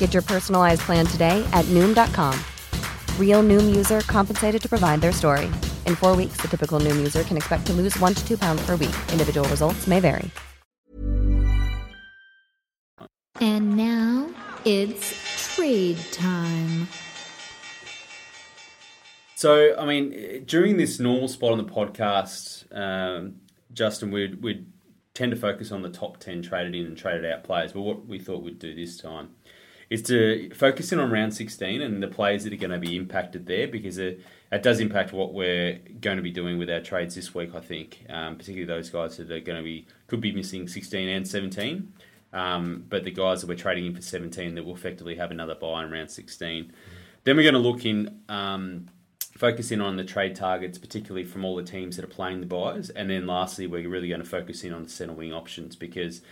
Get your personalized plan today at Noom.com. Real Noom user compensated to provide their story. In four weeks, the typical Noom user can expect to lose one to two pounds per week. Individual results may vary. And now it's trade time. So, I mean, during this normal spot on the podcast, um, Justin, we'd, we'd tend to focus on the top 10 traded in and traded out players. But what we thought we'd do this time is to focus in on round 16 and the players that are going to be impacted there because it, it does impact what we're going to be doing with our trades this week, I think, um, particularly those guys that are going to be, could be missing 16 and 17. Um, but the guys that we're trading in for 17 that will effectively have another buy in round 16. Then we're going to look in, um, focus in on the trade targets, particularly from all the teams that are playing the buys. And then lastly, we're really going to focus in on the centre wing options because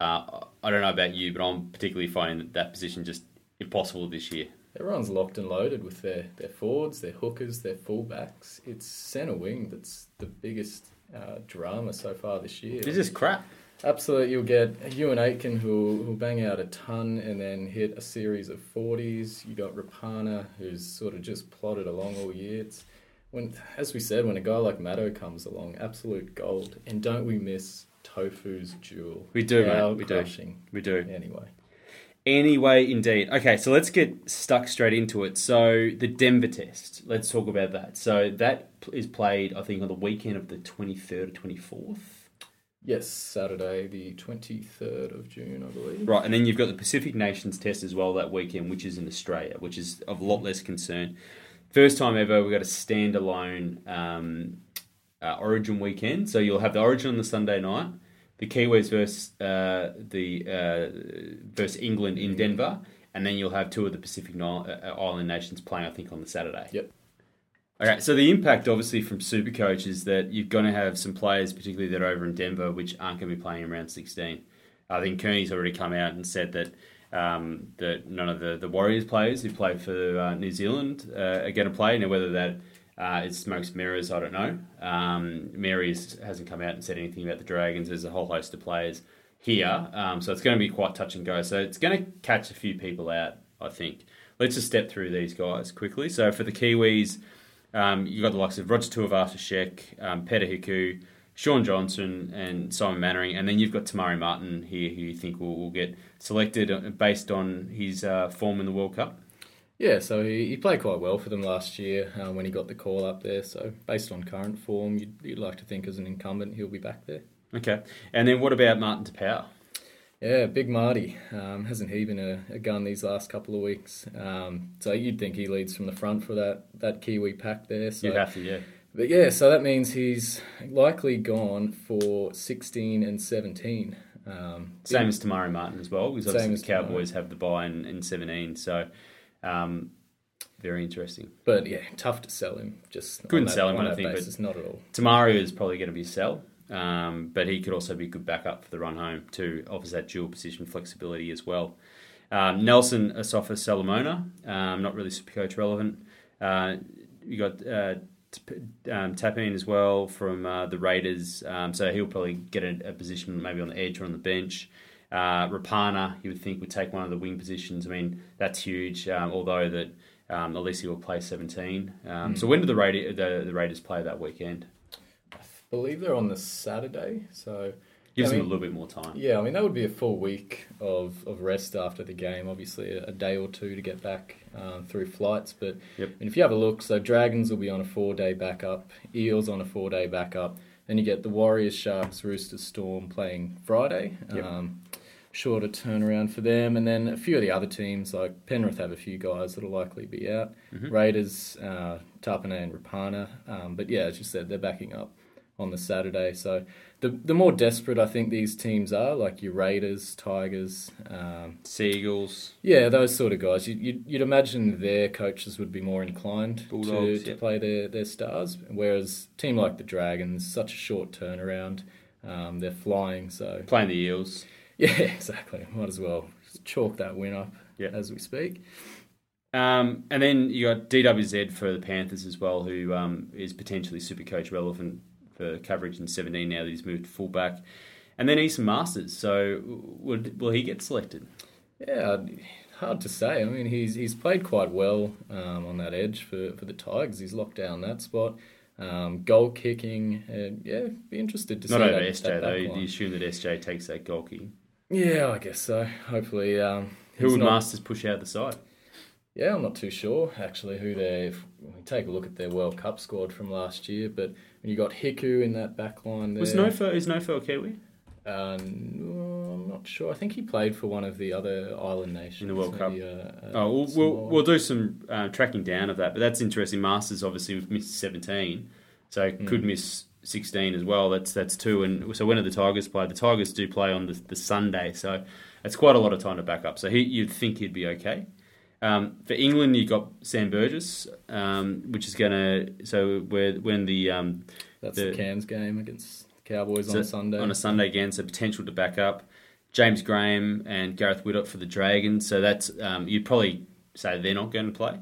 uh, I don't know about you, but I'm particularly finding that, that position just impossible this year. Everyone's locked and loaded with their, their forwards, their hookers, their fullbacks. It's centre wing that's the biggest uh, drama so far this year. It's just crap. Absolutely, you'll get Euan Aitken who who'll bang out a ton and then hit a series of forties. You got Rapana who's sort of just plodded along all year. It's when, as we said, when a guy like Maddo comes along, absolute gold. And don't we miss Tofu's jewel? We do, mate. We do. crushing. We do. Anyway, Anyway, indeed. Okay, so let's get stuck straight into it. So the Denver test. Let's talk about that. So that is played, I think, on the weekend of the 23rd or 24th. yes, Saturday the twenty third of June, I believe. Right, and then you've got the Pacific Nations test as well that weekend, which is in Australia, which is of a lot less concern. First time ever, we've got a standalone um, uh, Origin weekend. So you'll have the Origin on the Sunday night, the Kiwis versus uh, the uh, versus England in Denver, and then you'll have two of the Pacific uh, Island nations playing, I think, on the Saturday. Yep. Okay, so the impact obviously from Supercoach is that you're going to have some players, particularly that are over in Denver, which aren't going to be playing in round 16. I think Kearney's already come out and said that um, that none of the, the Warriors players who play for uh, New Zealand uh, are going to play. Now, whether that uh, smokes mirrors, I don't know. Um, Mary's hasn't come out and said anything about the Dragons. There's a whole host of players here, um, so it's going to be quite touch and go. So it's going to catch a few people out, I think. Let's just step through these guys quickly. So for the Kiwis, um, you've got the likes of Roger Tuivasa-Sheck, um, Peter Hiku, Shaun Johnson, and Simon Mannering, and then you've got Te Maire Martin here, who you think will, will get selected uh, based on his uh, form in the World Cup. Yeah, so he, he played quite well for them last year uh, when he got the call up there. So based on current form, you'd, you'd like to think as an incumbent he'll be back there. Okay, and then what about Martin Taupau? Yeah, Big Marty. Um, hasn't he been a, a gun these last couple of weeks? Um, so you'd think he leads from the front for that, that Kiwi pack there. So. You'd have to, yeah. But yeah, so that means he's likely gone for 16 and 17. Um, Same as Te Maire Martin as well, because obviously the Cowboys have the buy in, in 17. So, um, very interesting. But yeah, tough to sell him. Just Couldn't that- sell him, I think, but- basis, not at all. Tamari is probably going to be a sell, um, but he could also be a good backup for the run home too. Offers that dual position flexibility as well. Um, Nelson Asofa-Solomona, um, not really super coach relevant. Uh, you got uh, T- um, Tapine as well from uh, the Raiders, um, so he'll probably get a, a position maybe on the edge or on the bench. Uh, Rapana, you would think would take one of the wing positions. I mean, that's huge. Um, although that um, at will play 17. Um, So when do the, Raiders, the the Raiders play that weekend? I believe they're on the Saturday, so Gives I them a little bit more time. Yeah, I mean that would be a full week of, of rest after the game. Obviously, a, a day or two to get back um, through flights. But Yep. and if you have a look, so Dragons will be on a four day backup, Eels on a four day backup. Then you get the Warriors, Sharks, Roosters, Storm playing Friday. Yep. Um, shorter turnaround for them, and then a few of the other teams like Penrith have a few guys that'll likely be out. Mm-hmm. Raiders, uh, Tapine and Rapana. Um, but yeah, as you said, they're backing up on the Saturday. So the the more desperate I think these teams are, like your Raiders, Tigers, um, Seagulls. yeah, those sort of guys. You, you'd, you'd imagine their coaches would be more inclined to, Bulldogs, to yep. play their, their stars, whereas a team like the Dragons, such a short turnaround, um, they're flying. So Playing the Eels. [laughs] yeah, exactly. Might as well chalk that win up Yeah. as we speak. Um, and then you got DWZ for the Panthers as well, who um, is potentially super coach relevant for coverage in 17 now that he's moved to fullback. And then Esan Marsters. So would, will he get selected? Yeah, hard to say. I mean, he's he's played quite well um, on that edge for, for the Tigers. He's locked down that spot. Um, goal kicking, and yeah, be interested to Not see over that, SJ that though. You assume that SJ takes that goal kicking. Yeah, I guess so. Hopefully, um, Who would not- Marsters push out the side? Yeah, I'm not too sure actually who they. If we take a look at their World Cup squad from last year, but when you got Hiku in that back line there, Was Nofo is Nofo a Kiwi Uh, no, I'm not sure. I think he played for one of the other island nations in the World maybe, Cup? uh, uh, oh, we'll, we'll we'll do some uh, tracking down of that, but that's interesting. Marsters obviously missed 17, so Hmm. could miss 16 as well. That's that's two. And so when do the Tigers play? The Tigers do play on the, the Sunday, so it's quite a lot of time to back up. So he, you'd think he'd be okay. Um, for England, you've got Sam Burgess, um, which is going to so where when the um, That's the, Cairns game against Cowboys on a Sunday. on a Sunday again, so potential to back up James Graham and Gareth Widdop for the Dragons. So that's um, you'd probably say they're not going to play.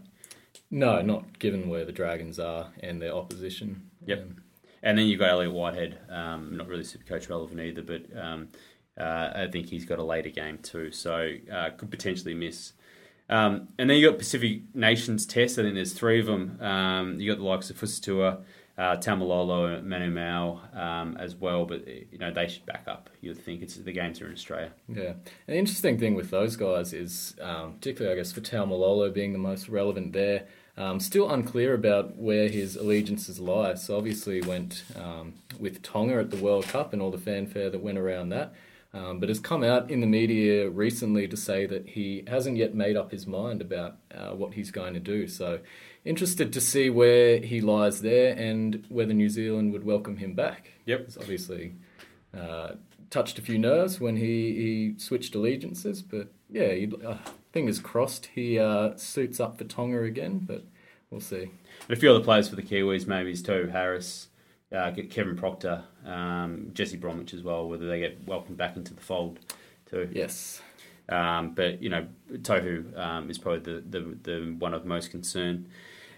No, not given where the Dragons are and their opposition. Yep. Um, And then you've got Elliott Whitehead, um, not really super coach relevant either, but um, uh, I think he's got a later game too, so uh, could potentially miss. Um, and then you've got Pacific Nations Test. I think there's three of them. Um, you got the likes of Fusitu'a, uh, Taumalolo, Manu Ma'u um, as well, but you know they should back up. You'd think it's the games are in Australia. Yeah. The interesting thing with those guys is, um, particularly, I guess, for Taumalolo being the most relevant there, um, still unclear about where his allegiances lie. So obviously went um, with Tonga at the World Cup and all the fanfare that went around that. Um, but has come out in the media recently to say that he hasn't yet made up his mind about uh, what he's going to do. So, interested to see where he lies there and whether New Zealand would welcome him back. Yep. It's obviously uh, touched a few nerves when he, he switched allegiances, but yeah, you'd, uh, fingers crossed he uh, suits up for Tonga again, but we'll see. And a few other players for the Kiwis, maybe is Tohu Harris, uh, Kevin Proctor, um, Jesse Bromwich as well, whether they get welcomed back into the fold too. Yes. Um, but you know, Tohu um, is probably the, the, the one of most concern.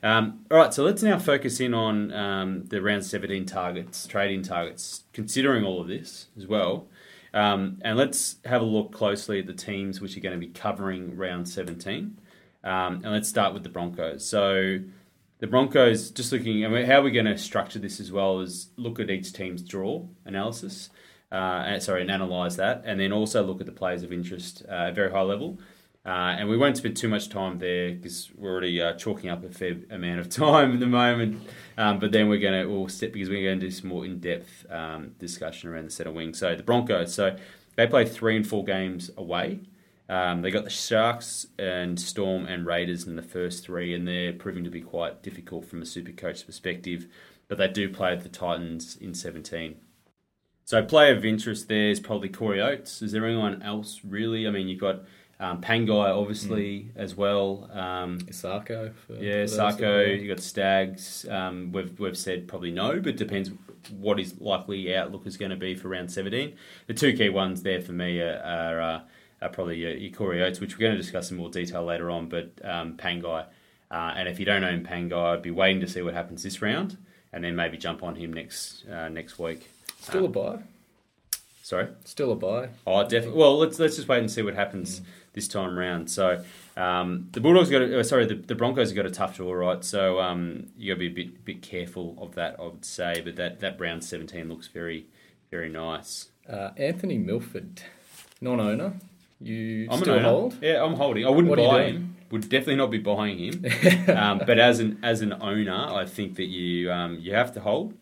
Um, all right, so let's now focus in on um, the round 17 targets, trading targets, considering all of this as well. Um, and let's have a look closely at the teams which are going to be covering round 17. Um, and let's start with the Broncos. So the Broncos, just looking, mean, how we're going to structure this as well is look at each team's draw analysis, uh, sorry, and analyse that, and then also look at the players of interest uh, at a very high level. Uh, and we won't spend too much time there because we're already uh, chalking up a fair amount of [laughs] time at the moment. Um, but then we're going to we'll step because we're going to do some more in depth um, discussion around the centre wing. So the Broncos, so they play three and four games away. Um, they got the Sharks and Storm and Raiders in the first three, and they're proving to be quite difficult from a super coach perspective. But they do play the Titans in 17. So player of interest there is probably Corey Oates. Is there anyone else really? I mean, you've got um, Pangai obviously as well. Um, Isaako. For, yeah, for those Sarko. that- You got Staggs. Um, we've we've said probably no, but depends what his likely outlook is going to be for round seventeen. The two key ones there for me are, are, uh, are probably your, your Corey Oates, which we're going to discuss in more detail later on. But um, Pangai, uh, and if you don't own Pangai, I'd be waiting to see what happens this round, and then maybe jump on him next uh, next week. Still a buy. Sorry. Still a buy. Oh, definitely. Well, let's let's just wait and see what happens this time round. So, um, the Bulldogs got, a, uh, sorry, the, the Broncos have got a tough draw, right? So, um, you got to be a bit bit careful of that, I would say. But that that round seventeen looks very very nice. Uh, Anthony Milford, non-owner. You I'm still hold? Yeah, I'm holding. I wouldn't What buy him. Would definitely not be buying him. [laughs] um, but as an as an owner, I think that you um, you have to hold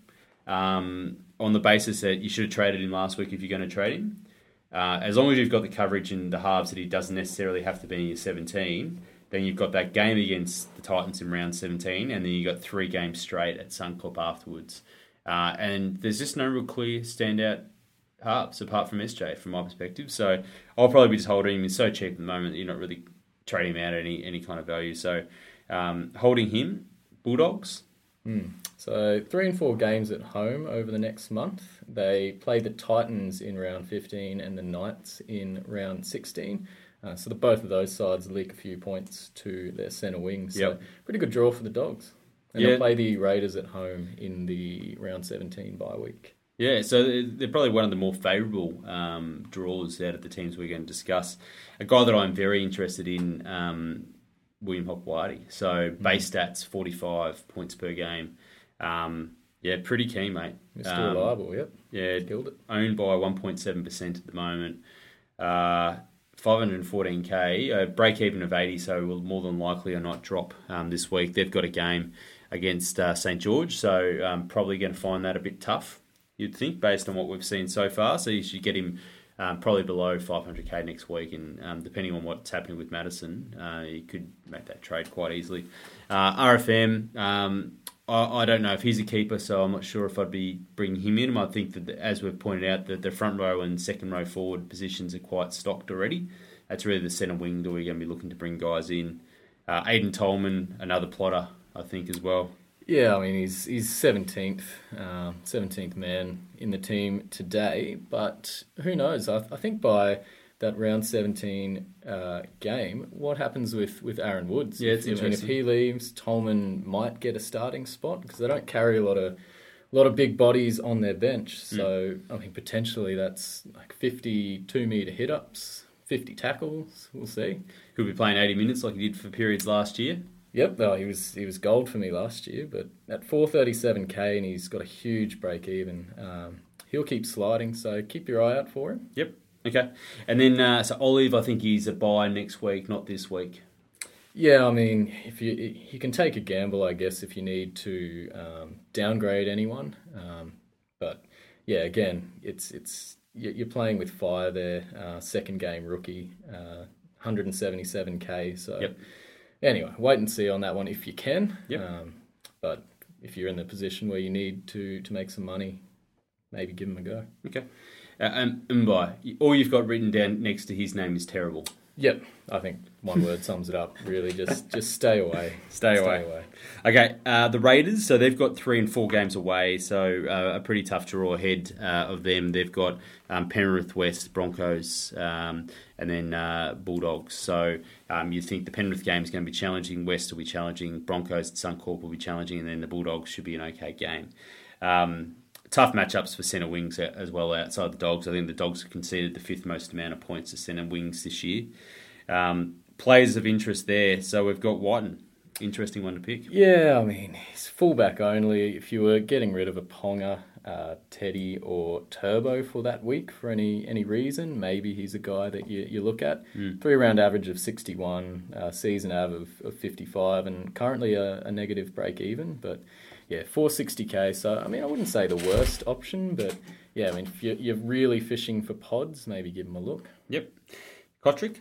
um, on the basis that you should have traded him last week if you're going to trade him. Uh, as long as you've got the coverage in the halves that he doesn't necessarily have to be in your 17, then you've got that game against the Titans in round 17, and then you've got three games straight at Suncorp afterwards. Uh, and there's just no real clear standout halves apart from SJ from my perspective. So I'll probably be just holding him. He's so cheap at the moment that you're not really trading him out at any, any kind of value. So um, holding him, Bulldogs. So three and four games at home over the next month. They play the Titans in round 15 and the Knights in round 16. Uh, so the, both of those sides leak a few points to their centre wing. So Yep. pretty good draw for the Dogs. And Yeah. they'll play the Raiders at home in the round 17 bye week. Yeah, so they're they're probably one of the more favourable um, draws out of the teams we're going to discuss. A guy that I'm very interested in, um, William Hopoate. So base stats, 45 points per game. Um, yeah, pretty keen, mate. Mr. Um, Reliable, yep. Yeah, Killed it. owned by 1.7% at the moment. Uh, 514k, a break even of 80, so will more than likely or not drop um, this week. They've got a game against uh, St George, so um, probably going to find that a bit tough, you'd think, based on what we've seen so far. So you should get him um, probably below 500k next week, and um, depending on what's happening with Madison, uh, you could make that trade quite easily. Uh, RFM, um, I, I don't know if he's a keeper, so I'm not sure if I'd be bringing him in. I think that, as we've pointed out, that the front row and second row forward positions are quite stocked already. That's really the centre wing that we're going to be looking to bring guys in. Uh, Aiden Tolman, another plotter, I think, as well. Yeah, I mean he's he's seventeenth, seventeenth man in the team today. But who knows? I, I think by that round seventeen uh, game, what happens with, with Aaron Woods? Yeah, it's I mean, if he leaves, Tolman might get a starting spot because they don't carry a lot of a lot of big bodies on their bench. Hmm. So I mean, potentially that's like fifty-two meter hit ups, fifty tackles. We'll see. He'll be playing 80 minutes like he did for periods last year. Yep, no, he was he was gold for me last year, but at 437k and he's got a huge break even. Um, he'll keep sliding, so keep your eye out for him. Yep. Okay. And then, uh, so Olive, I think he's a buy next week, not this week. Yeah, I mean, if you you can take a gamble, I guess, if you need to um, downgrade anyone. Um, but yeah, again, it's it's you- you're playing with fire there. Uh, second game rookie, uh, 177k. So Yep. Anyway, wait and see on that one if you can. Yep. Um, but if you're in the position where you need to to make some money, maybe give him a go. Okay. Uh, um, Mbye, all you've got written down next to his name is terrible. Yep, I think one word sums it up. Really, just just stay away. Stay away. Okay, uh, the Raiders, so they've got three and four games away, so uh, a pretty tough draw ahead uh, of them. They've got um, Penrith West, Broncos, um, and then uh, Bulldogs. So um, you think the Penrith game is going to be challenging, West will be challenging, Broncos and Suncorp will be challenging, and then the Bulldogs should be an okay game. Um, tough matchups for centre wings as well outside the Dogs. I think the Dogs have conceded the fifth most amount of points to centre wings this year. Um, players of interest there, so we've got Wighton. Interesting one to pick. Yeah, I mean, he's fullback only. If you were getting rid of a Ponga, uh, Teddy, or Turbo for that week for any any reason, maybe he's a guy that you, you look at. Three round average of 61, uh, season av of, of 55, and currently a, a negative break even. But yeah, 460k. So, I mean, I wouldn't say the worst option, but yeah, I mean, if you're, you're really fishing for pods, maybe give him a look. Yep. Cotric?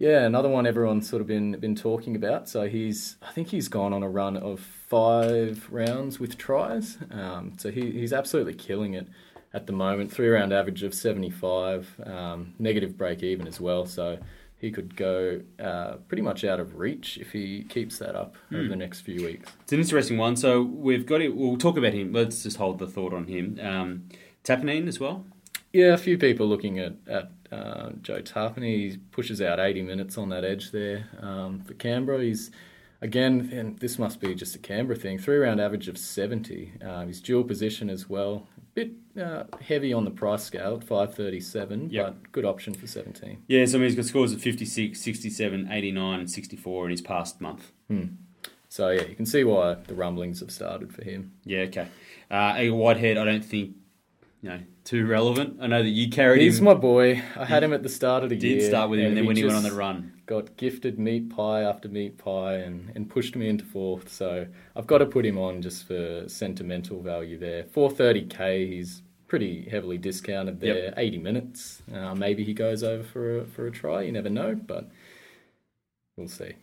Yeah, another one everyone's sort of been been talking about. So he's, I think he's gone on a run of five rounds with tries. Um, so he, he's absolutely killing it at the moment. Three round average of seventy five, um, negative break even as well. So he could go uh, pretty much out of reach if he keeps that up over the next few weeks. It's an interesting one. So we've got it. We'll talk about him. Let's just hold the thought on him. Um, Tapanine as well. Yeah, a few people looking at, at uh, Joe Tapine. He pushes out 80 minutes on that edge there um, for Canberra. He's, again, and this must be just a Canberra thing, three round average of 70. Uh, he's dual position as well. A bit uh, heavy on the price scale at 537, Yep. but good option for 17. Yeah, so I mean, he's got scores of 56, 67, 89, and 64 in his past month. So, yeah, you can see why the rumblings have started for him. Yeah, okay. Uh, Eagle Whitehead, I don't think, you know, too relevant. I know that you carried He's him. my boy. I had him at the start of the did year. Did start with him, and then when he went on the run. got gifted meat pie after meat pie and, and pushed me into fourth. So I've got to put him on just for sentimental value there. 430k, he's pretty heavily discounted there. Yep. 80 minutes. Uh, maybe he goes over for a, for a try. You never know, but we'll see.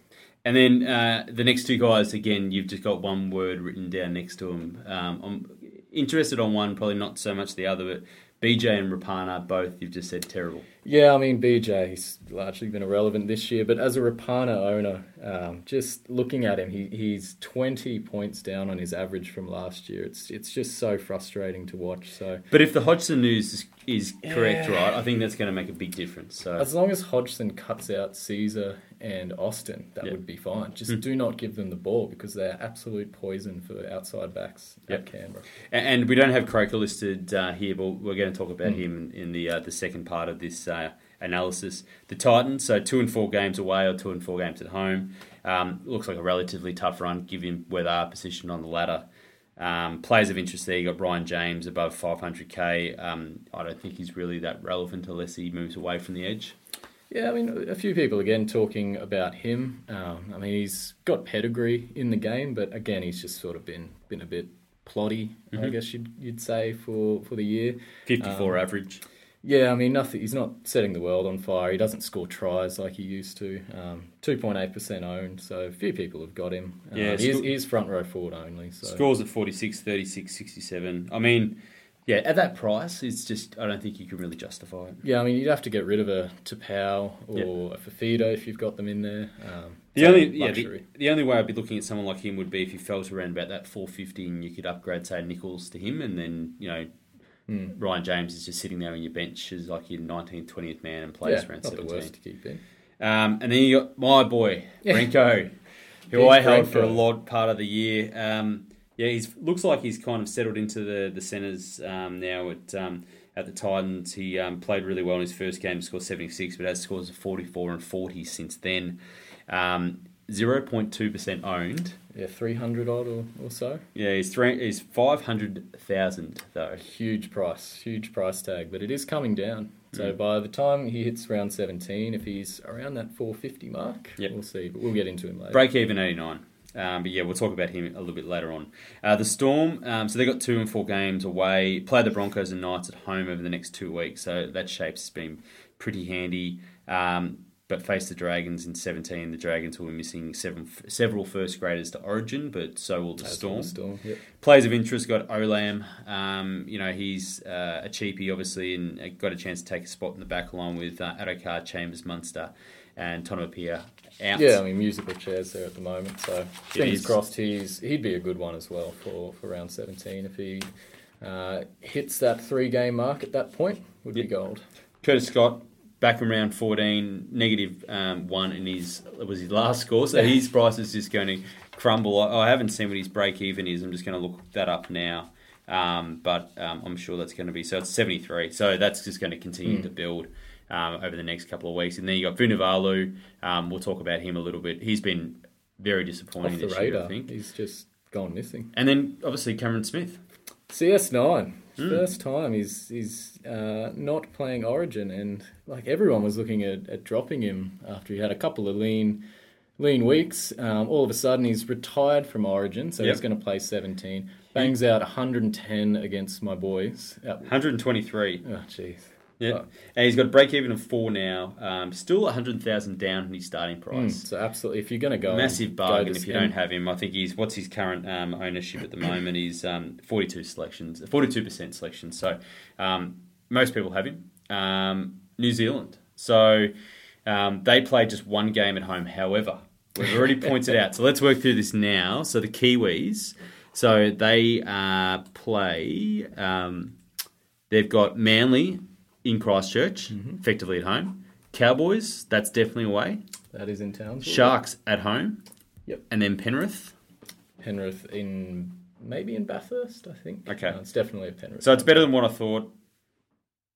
And then uh, the next two guys, again, you've just got one word written down next to them. Um, interested on one, probably not so much the other, but BJ and Rapana, both you've just said terrible. Yeah, I mean BJ, he's largely been irrelevant this year, but as a Rapana owner, um, just looking at him, he, he's twenty points down on his average from last year. It's it's just so frustrating to watch. So But if the Hodgson news is, is correct, Yeah. right, I think that's going to make a big difference. So as long as Hodgson cuts out Sezer and Austin, that Yeah. would be fine. Just Hmm. do not give them the ball because they're absolute poison for outside backs Yep. at Canberra. A- And we don't have Croker listed uh, here, but we're going to talk about Mm. him in the uh, the second part of this uh, analysis. The Titans, so two and four games away or two and four games at home. Um, looks like a relatively tough run, given where they are positioned on the ladder. Um, players of interest there, you got Ryan James above 500k. Um, I don't think he's really that relevant unless he moves away from the edge. Yeah, I mean, a few people again talking about him. Um, I mean, he's got pedigree in the game, but again, he's just sort of been been a bit ploddy, I Mhm. guess you'd you'd say for for the year. 54 Um, average. Yeah, I mean, nothing. He's not setting the world on fire. He doesn't score tries like he used to. Um, Two point eight percent owned, so few people have got him. Yeah, um, he, is, he front row forward only. So Scores at 46, 36, 67. I mean, yeah, at that price, it's just, I don't think you can really justify it. Yeah, I mean, you'd have to get rid of a Taupau or Yeah. a Fifita if you've got them in there. Um, The only yeah, the, the only way I'd be looking at someone like him would be if you felt around about that 450 and you could upgrade say Nichols to him and then you know Hmm. Ryan James is just sitting there on your bench as like your 19th 20th man and plays Yeah, around not the worst to keep in. Um, and then you got my boy Yeah. Brenko, [laughs] who I held for a lot part of the year. Um, yeah, he looks like he's kind of settled into the the centres um, now at um, at the Titans. He um, played really well in his first game, scored seventy six, but has scores of forty four and forty since then. Um, Zero point two percent owned. Yeah, three hundred odd or, or so. Yeah, he's three. He's five hundred thousand though. Huge price, huge price tag, but it is coming down. So Mm. by the time he hits round seventeen, if he's around that four fifty mark, Yep. we'll see. But we'll get into him later. Break even 89. Um, but yeah, we'll talk about him a little bit later on. Uh, the Storm, um, so they got two and four games away. Play the Broncos and Knights at home over the next two weeks. So that shape's been pretty handy. Um, but face the Dragons in 17. The Dragons will be missing seven, several first graders to Origin, but so will the As Storm. Storm, yep. Players of interest got Olam. Um, you know, he's uh, a cheapie, obviously, and uh, got a chance to take a spot in the back along with uh, Addo-Carr, Chambers, Munster, and Tonumaipea out. Yeah, I mean musical chairs there at the moment. So fingers crossed he's he'd be a good one as well for, for round seventeen if he uh, hits that three game mark at that point would be gold. Curtis Scott back from round 14, negative um, one in his was his last score, so his price is just going to crumble. I, I haven't seen what his break even is. I'm just going to look that up now, um, but um, I'm sure that's going to be so. It's 73, so that's just going to continue Hmm. to build. Um, over the next couple of weeks, and then you got Vunivalu. Um, we'll talk about him a little bit. He's been very disappointing Off the this year, I think. he's just gone missing. And then obviously Cameron Smith. CS9, Hmm. first time he's he's uh, not playing Origin, and like everyone was looking at, at dropping him after he had a couple of lean lean weeks. Um, all of a sudden, he's retired from Origin, so Yep. he's going to play 17. Bangs out 110 against my boys. At, 123. oh, jeez. Yeah, and he's got a break even of four now. Um, still 100,000 down in his starting Mm, price. so absolutely, if you're going to go, Massive bargain to if you don't have him. I think he's what's his current um, ownership at the moment? He's um, 42 selections, 42 percent selections. So um, most people have him. Um, New Zealand. So um, they played just one game at home. However, we've already [laughs] pointed out. So let's work through this now. So the Kiwis. So they uh, play. Um, they've got Manly in Christchurch, Mm-hmm. effectively at home. Cowboys. That's definitely away. That is in town. Sharks at home. Yep. And then Penrith. Penrith in maybe in Bathurst, I think. Okay. No, it's definitely a Penrith. So it's better than what I thought.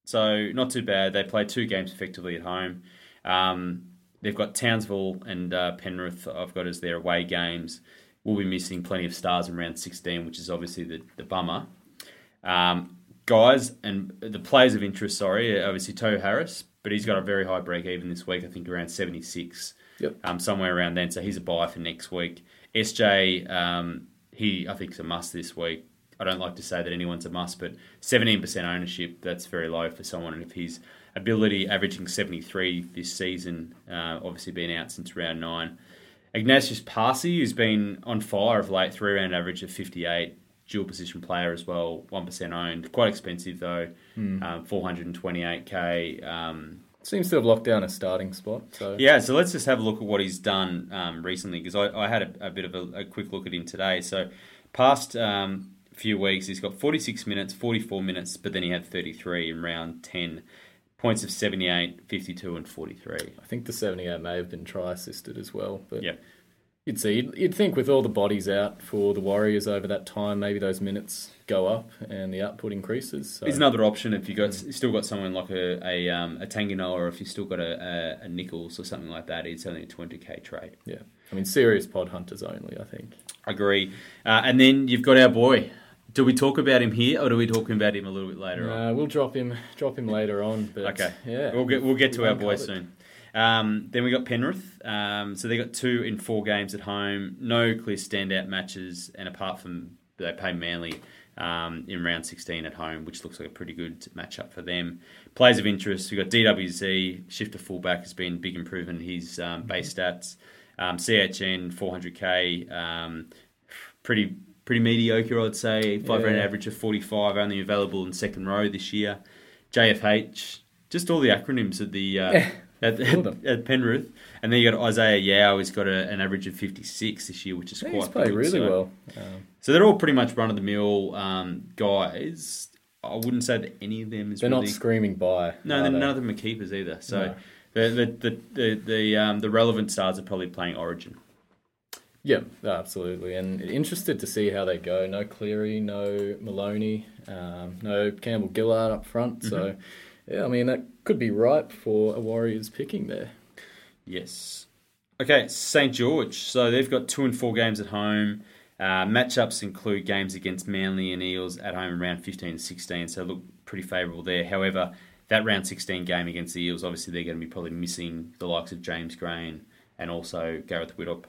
So not too bad. They play two games effectively at home. Um, they've got Townsville and uh, Penrith. I've got as their away games. We'll be missing plenty of stars in round 16, which is obviously the, the bummer. Um, guys and the players of interest, sorry, obviously Tohu Harris, but he's got a very high break even this week. I think around 76. Yep. Um, somewhere around then. So he's a buy for next week. SJ, um, he I think is a must this week. I don't like to say that anyone's a must, but 17% ownership, that's very low for someone. And if his ability averaging 73 this season, uh, obviously been out since round nine. Ignatius Parsi, who's been on fire of late, three round average of 58, dual position player as well, 1% owned. Quite expensive though, Hmm. um, 428k. Um, Seems to have locked down a starting spot. So Yeah, so let's just have a look at what he's done um, recently because I, I had a, a bit of a, a quick look at him today. So, past um, few weeks, he's got 46 minutes, 44 minutes, but then he had 33 in round 10. Points of 78, 52, and 43. I think the 78 may have been try assisted as well. But Yep. You'd see, you'd, you'd think with all the bodies out for the Warriors over that time, maybe those minutes go up and the output increases. So. He's another option if you got you still got someone like a a, um, a Tanganoa or if you still got a, a, a Nichols or something like that. It's only a 20k trade. Yeah, I mean, serious pod hunters only. I think. Agree. Uh, and then you've got our boy. Do we talk about him here or do we talk about him a little bit later on? Uh, we'll drop him, drop him later on. But Okay. yeah, We'll get we'll get to we've our boy soon. Um, then we got Penrith. Um, so they got two in four games at home. No clear standout matches, and apart from they play Manly um, in round 16 at home, which looks like a pretty good matchup for them. Players of interest. We have got DWZ shift to fullback has been big improvement in his um, base stats. Um, CHN 400k. Um, pretty pretty mediocre, I'd say. Five round Yeah. average of 45, only available in second row this year. JFH, just all the acronyms at the uh, at, all of them. at, at Penrith, and then you got Isaah Yeo, who's got a, an average of 56 this year, which is Yeah, quite he's played good. really So- well. Um, So they're all pretty much run of the mill um, guys. I wouldn't say that any of them is they're really not screaming by. no, they're- none of them are keepers either. So No. the the the the the, um, the relevant stars are probably playing Origin. Yeah, absolutely. And interested to see how they go. No Cleary, no Maloney, um, no Campbell Gillard up front. So, Mm-hmm. Yeah, I mean, that could be ripe for a Warriors picking there. Yes. Okay, St George. So they've got two and four games at home. Uh, matchups include games against Manly and Eels at home around round 15 and 16, so look pretty favourable there. However, that round 16 game against the Eels, obviously they're going to be probably missing the likes of James Graham and also Gareth Widdop.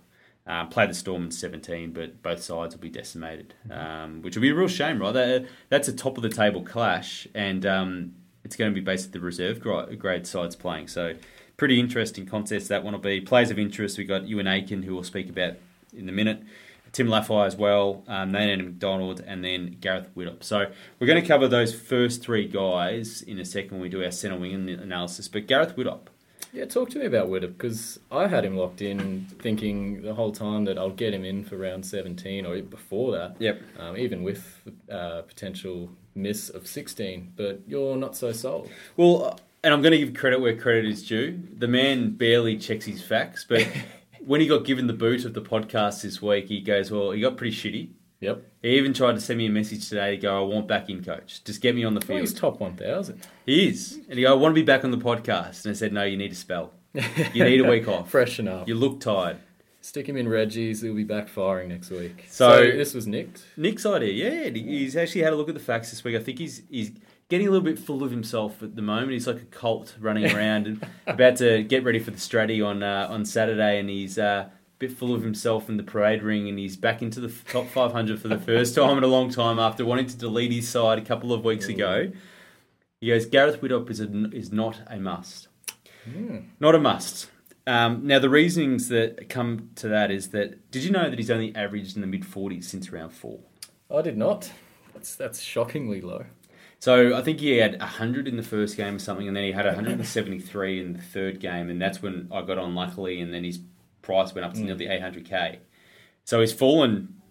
Um, play the Storm in 17, but both sides will be decimated, um, which will be a real shame, right? That, that's a top of the table clash, and um, it's going to be basically the reserve grade sides playing. So, pretty interesting contest that one will be. Players of interest, we've got Euan Aitken, who we'll speak about in a minute. Tim Lafai as well, um, Nathan McDonald, and then Gareth Widdop. So we're going to cover those first three guys in a second when we do our centre wing analysis. But Gareth Widdop, Yeah, talk to me about Widdop because I had him locked in, thinking the whole time that I'll get him in for round 17 or before that. Yep. Um, even with uh, potential miss of 16, but you're not so sold. Well, uh, and I'm going to give credit where credit is due. The man barely checks his facts, but [laughs] when he got given the boot of the podcast this week, he goes, "Well, he got pretty shitty." Yep. He even tried to send me a message today to go, "I want back in, coach. Just get me on the Well, field." he's top 1,000. he is, and he go, "I want to be back on the podcast." And I said, "No, you need a spell. You need a [laughs] week off. Freshen up. You look tired." Stick him in Reggie's. He'll be back firing next week. So- So, this was nicked. Nick's idea, yeah. He's actually had a look at the facts this week. I think he's he's getting a little bit full of himself at the moment. He's like a cult running [laughs] around and about to get ready for the Stratty on uh, on Saturday, and he's uh, a bit full of himself in the parade ring, and he's back into the top 500 for the first [laughs] time in a long time after wanting to delete his side a couple of weeks ago. He goes, Gareth Widdop is, a, is not a must. Not a must. Um, now, the reasonings that come to that is that did you know that he's only averaged in the mid 40s since round four? I did not. That's that's shockingly low. So I think he had 100 in the first game or something, and then he had 173 in the third game, and that's when I got on luckily, and then his price went up to nearly 800k. So he's fallen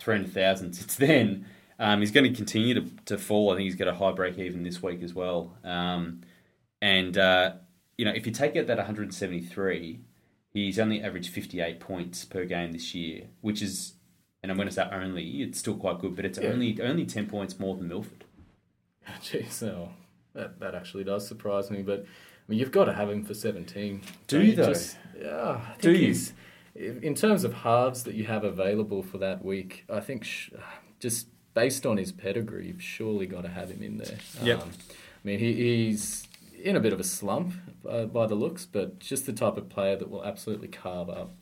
300,000 since then. Um, he's going to continue to, to fall. I think he's got a high break even this week as well. Um, and uh, you know, if you take out that 173, he's only averaged 58 points per game this year, which is, and I'm going to say only, it's still quite good, but it's Yeah. only only 10 points more than Milford. [laughs] Jeez, no, that that actually does surprise me. But I mean, you've got to have him for seventeen. Do you, though? yeah, I think Do you? In terms of halves that you have available for that week, I think sh- just based on his pedigree, you've surely got to have him in there. Yep. Um, I mean, he, he's in a bit of a slump uh, by the looks, but just the type of player that will absolutely carve up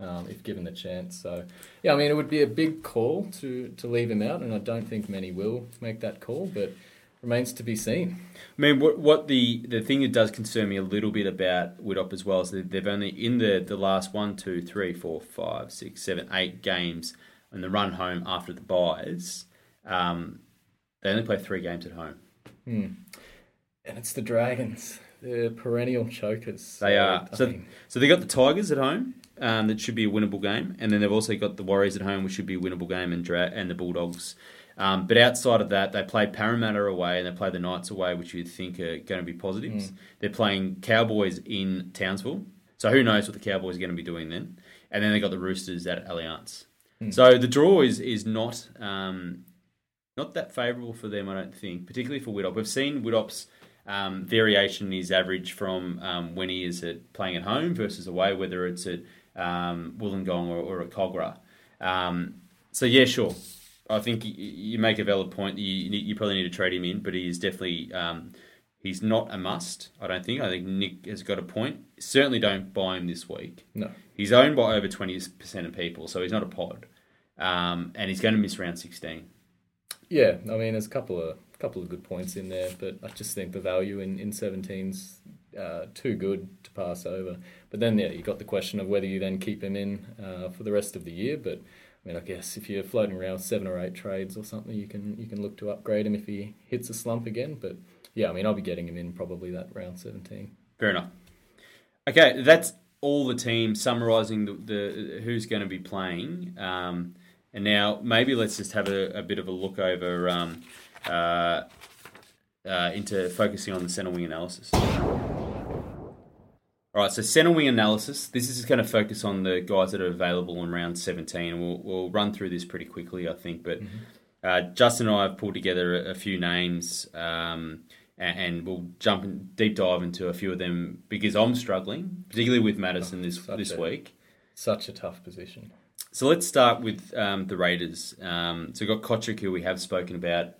um, if given the chance. So, yeah, I mean, it would be a big call to, to leave him out, and I don't think many will make that call, but remains to be seen. I mean, what what the the thing that does concern me a little bit about Widdop as well is that they've only in the the last one, two, three, four, five, six, seven, eight games in the run home after the buys. Um, they only play three games at home. And it's the Dragons. they're perennial chokers. They so, are. I So, mean, so they got the Tigers at home. Um, that should be a winnable game, and then they've also got the Warriors at home, which should be a winnable game, and Dra- and the Bulldogs. Um, but outside of that, they play Parramatta away and they play the Knights away, which you'd think are going to be positives. Mm. They're playing Cowboys in Townsville, so who knows what the Cowboys are going to be doing then? And then they got the Roosters at Allianz. Mm. So the draw is is not um, not that favourable for them, I don't think, particularly for Widdop. We've seen Widdop's um, variation in his average from um, when he is at playing at home versus away, whether it's at um, Wollongong or, or at Kogarah. Um, so yeah, sure. I think you, you make a valid point. You, you probably need to trade him in, but he is definitely um, he's not a must. I don't think. I think Nick has got a point. Certainly don't buy him this week. No. He's owned by over twenty percent of people, so he's not a pod, um, and he's going to miss round sixteen. Yeah, I mean, there's a couple of couple of good points in there, but I just think the value in in 17's uh, too good to pass over. But then, yeah, you got the question of whether you then keep him in uh, for the rest of the year. But I mean, I guess if you're floating around seven or eight trades or something, you can you can look to upgrade him if he hits a slump again. But yeah, I mean, I'll be getting him in probably that round 17. Fair enough. Okay, that's all the teams summarising the, the who's going to be playing. Um, and now maybe let's just have a, a bit of a look over um, uh, uh, into focusing on the centre wing analysis. All right, so centre wing analysis. This is going to focus on the guys that are available in round 17. We'll, we'll run through this pretty quickly, I think. But uh, Justin and I have pulled together a, a few names, um, and, and we'll jump in, deep dive into a few of them because I'm struggling, particularly with Madison this this a- week. Such a tough position. So let's start with um, the Raiders. Um, so we've got Cotric, who we have spoken about.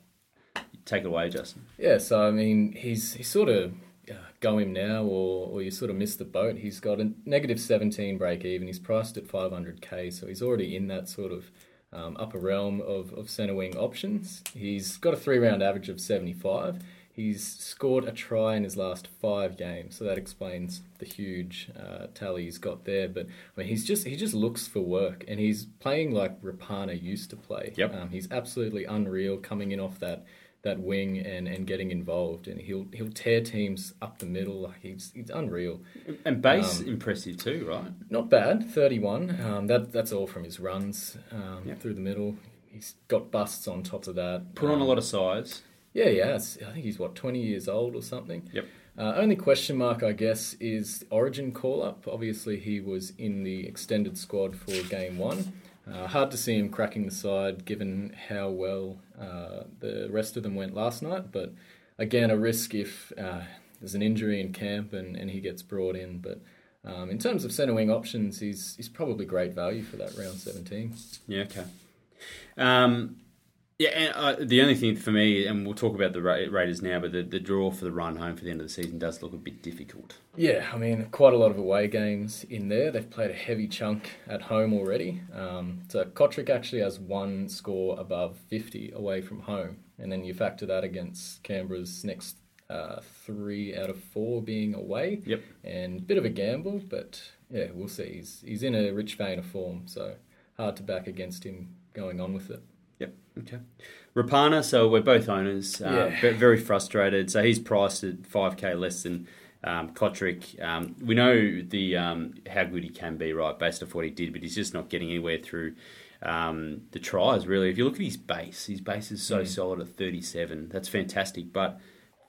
Take it away, Justin. Yeah, so I mean, he's he's sort of uh, go him now, or or you sort of miss the boat. He's got a negative seventeen break even. He's priced at five hundred k, so he's already in that sort of um, upper realm of of centre wing options. He's got a three round average of seventy five. He's scored a try in his last five games, so that explains the huge uh, tally he's got there. But I mean, he's just he just looks for work, and he's playing like Rapana used to play. Yep. Um, he's absolutely unreal coming in off that that wing and, and getting involved, and he'll he'll tear teams up the middle. Like he's he's unreal. And base Um, impressive too, right? Not bad, thirty one. Um, that that's all from his runs um, Yep. through the middle. He's got busts on top of that. Put on a Um, lot of size. yeah, yeah. I think he's what twenty years old or something. Yep. Uh, only question mark, I guess, is Origin call up. Obviously, he was in the extended squad for game one. Uh, hard to see him cracking the side given how well uh, the rest of them went last night. But again, a risk if uh, there's an injury in camp and, and he gets brought in. But um, in terms of centre wing options, he's, he's probably great value for that round 17. Yeah, okay. Um, yeah, and uh, the only thing for me, and we'll talk about the Ra- Raiders now, but the, the draw for the run home for the end of the season does look a bit difficult. Yeah, I mean, quite a lot of away games in there. They've played a heavy chunk at home already. Um, so Cotric actually has one score above 50 away from home. And then you factor that against Canberra's next uh, three out of four being away. Yep. And a bit of a gamble, but yeah, we'll see. He's, he's in a rich vein of form, so hard to back against him going on with it. Okay. Rapana, so we're both owners. Uh, Yeah. ve- Very frustrated. So he's priced at 5k less than um, Cotric. Um, we know the um, how good he can be, right, based off what he did, but he's just not getting anywhere through um, the tries, really. If you look at his base, his base is so Mm. solid at 37. That's fantastic. But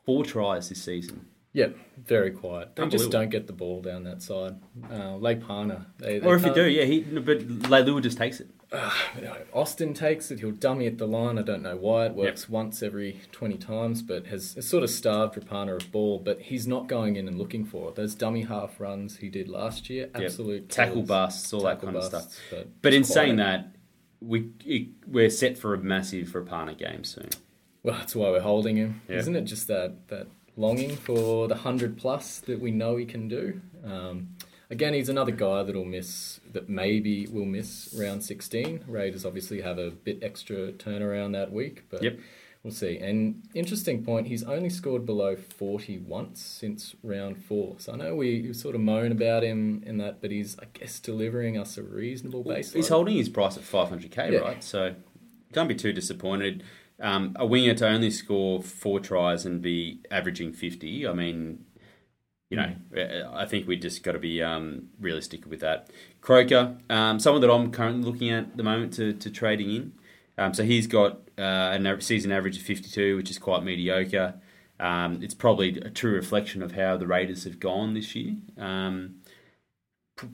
four tries this season. Yep, very quiet. They just don't get the ball down that side. Uh, Leipana. They, they Or if you can't- do, yeah, he, but Leilua just takes it. Know, Austin takes it. He'll dummy at the line. I don't know why. It works once every 20 times, but has, has sort of starved Rapana of ball. But he's not going in and looking for it. Those dummy half runs he did last year, Yep. absolute tackle killers. busts, all that Tackle kind of stuff. But, But in saying that, we it, we're set for a massive Rapana game soon. well, that's why we're holding him, Yeah. isn't it? Just that that longing for the hundred plus that we know he can do. Um, again, he's another guy that'll miss that maybe will miss round sixteen. Raiders obviously have a bit extra turnaround that week, but Yep. we'll see. And interesting point, he's only scored below forty once since round four. So I know we sort of moan about him in that, but he's I guess delivering us a reasonable baseline. He's holding his price at 500k, Yeah. right? So don't be too disappointed. Um, a winger to only score four tries and be averaging 50, I mean, you know, uh, I think we just got to be um, realistic with that. Croker, um, someone that I'm currently looking at at the moment to, to trading in. Um, so he's got uh, a season average of 52, which is quite mediocre. Um, it's probably a true reflection of how the Raiders have gone this year. Um,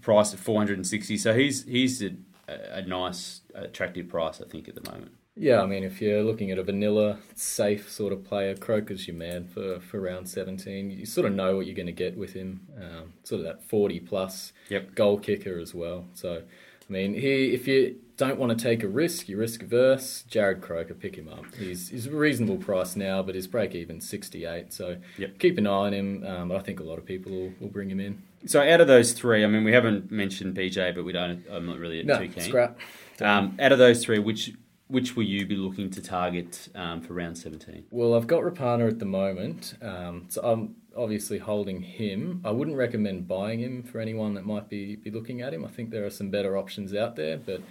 price at 460, so he's he's a, a nice, attractive price, I think, at the moment. Yeah, I mean, if you're looking at a vanilla, safe sort of player, Croker's your man for, for round 17. You sort of know what you're going to get with him. Um, sort of that 40 plus Yep. goal kicker as well. So, I mean, he if you don't want to take a risk, you're risk averse, Jarrod Croker, pick him up. He's, he's a reasonable price now, but his break even 68. So Yep. keep an eye on him. Um, I think a lot of people will, will bring him in. So out of those three, I mean, we haven't mentioned BJ, but we don't. I'm not really No, too keen. scrap. Um, out of those three, which which will you be looking to target um, for round 17? Well, I've got Rapana at the moment, um, so I'm obviously holding him. I wouldn't recommend buying him for anyone that might be, be looking at him. I think there are some better options out there, but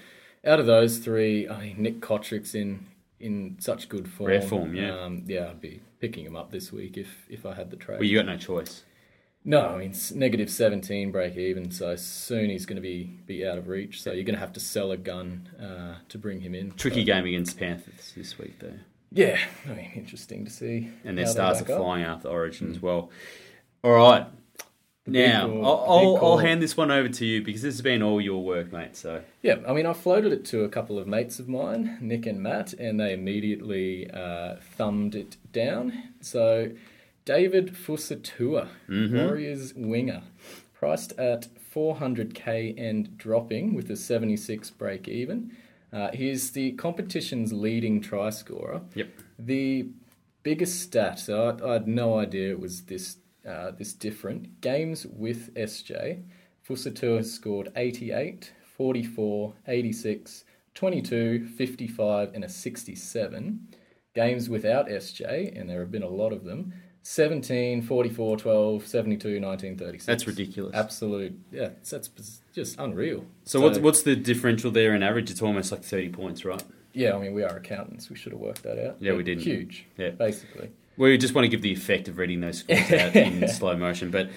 out of those three, I mean, Nick Cotric's in in such good form. Rare form, yeah. Um, yeah, I'd be picking him up this week if if I had the trade. Well, you got no choice. No, I mean it's negative seventeen break even, so soon he's going to be be out of reach. So you're going to have to sell a gun uh, to bring him in. Tricky So- game against Panthers this week, though. Yeah, I mean interesting to see. And their stars are up. flying after Origin as well. All right. Now, call, I'll, I'll, I'll hand this one over to you because this has been all your work, mate. So, Yeah, I mean, I floated it to a couple of mates of mine, Nick and Matt, and they immediately uh, thumbed it down. So, David Fusitu'a, Warriors winger, priced at 400k and dropping with a 76 break even. Uh, he's the competition's leading try scorer. Yep. The biggest stat, so I, I had no idea it was this uh, this different. Games with SJ, Fusitu'a has scored 88, 44, 86, 22, 55, and a 67. Games without SJ, and there have been a lot of them, 17, 44, 12, 72, 19, 36. That's ridiculous. Absolute, yeah, that's just unreal. so, what's what's the differential there in average? It's almost like 30 points, right? Yeah, I mean, we are accountants. We should have worked that out. Yeah, we didn't. Huge, Yeah. basically. We just want to give the effect of reading those scores [laughs] out in slow motion. But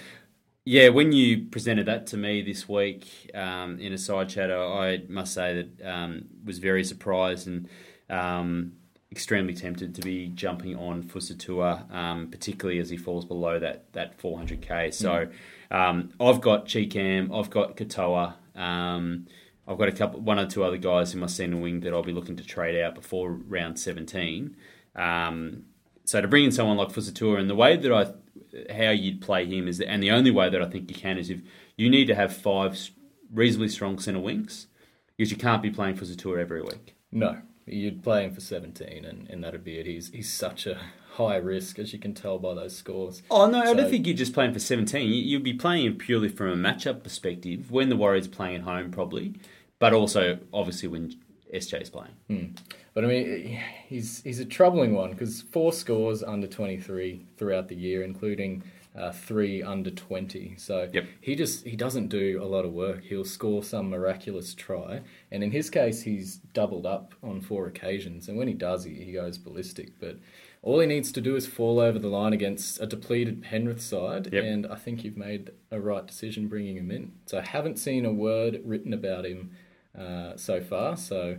yeah, when you presented that to me this week um, in a side chatter, I must say that um, was very surprised and um, extremely tempted to be jumping on Fusitu'a, um, particularly as he falls below that that 400k. So um, I've got Chikam, I've got Katoa. Um, I've got a couple, one or two other guys in my centre wing that I'll be looking to trade out before round 17. Um, so to bring in someone like Fusitu'a, and the way that I, how you'd play him is, that, and the only way that I think you can is if you need to have five reasonably strong centre wings, because you can't be playing Fusitu'a every week. No, you'd play him for 17, and, and that'd be it. He's he's such a high risk, as you can tell by those scores. Oh no, I don't think you're just playing for 17. You- You'd be playing him purely from a matchup perspective when the Warriors are playing at home, probably, but also obviously when SJ's playing. Hmm. But I mean, he's he's a troubling one because four scores under 23 throughout the year, including uh, three under 20. So Yep. he just he doesn't do a lot of work. He'll score some miraculous try, and in his case, he's doubled up on four occasions. And when he does, he, he goes ballistic. But all he needs to do is fall over the line against a depleted Penrith side, Yep. and I think you've made a right decision bringing him in. So I haven't seen a word written about him uh, so far. So.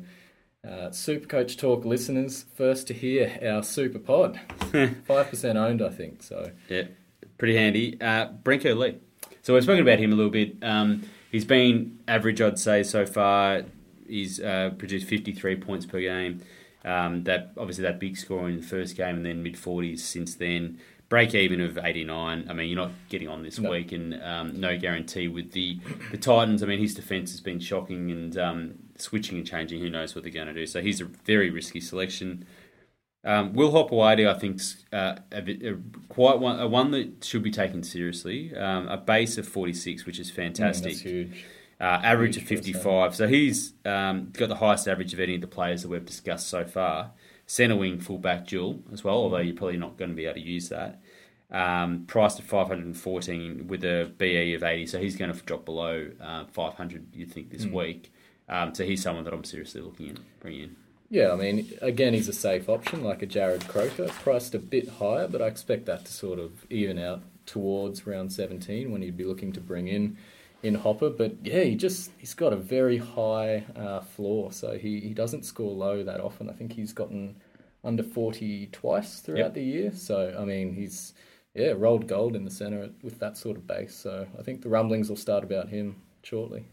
Uh, Supercoach Talk listeners, first to hear our super pod. [laughs] 5% owned, I think. So, Yeah, pretty handy. Uh, Brenko Lee. So we've spoken about him a little bit. Um, he's been average, I'd say, so far. He's uh, produced 53 points per game. Um, that obviously that big score in the first game, and then mid 40s since then. Break even of 89. I mean, you're not getting on this No. week, and um, no guarantee with the the Titans. I mean, his defense has been shocking, and um, switching and changing. Who knows what they're going to do? So he's a very risky selection. Um, Will Hopoate, I think, uh, a bit, a, quite one, a one that should be taken seriously. Um, a base of 46, which is fantastic. that's huge. Uh, average Huge of for us, 55. So he's um, got the highest average of any of the players that we've discussed so far. Centre wing, fullback dual as well, although you're probably not going to be able to use that. Um, priced at 514 with a BE of 80, so he's going to drop below uh, 500, you'd think, this week. Um, so he's someone that I'm seriously looking at bringing in. Yeah, I mean, again, he's a safe option, like a Jarrod Croker, priced a bit higher, but I expect that to sort of even out towards round 17 when he'd be looking to bring in in Hopper. But yeah, he just he's got a very high uh, floor, so he, he doesn't score low that often. I think he's gotten under 40 twice throughout Yep. the year. So I mean, he's yeah rolled gold in the center with that sort of base. So I think the rumblings will start about him shortly.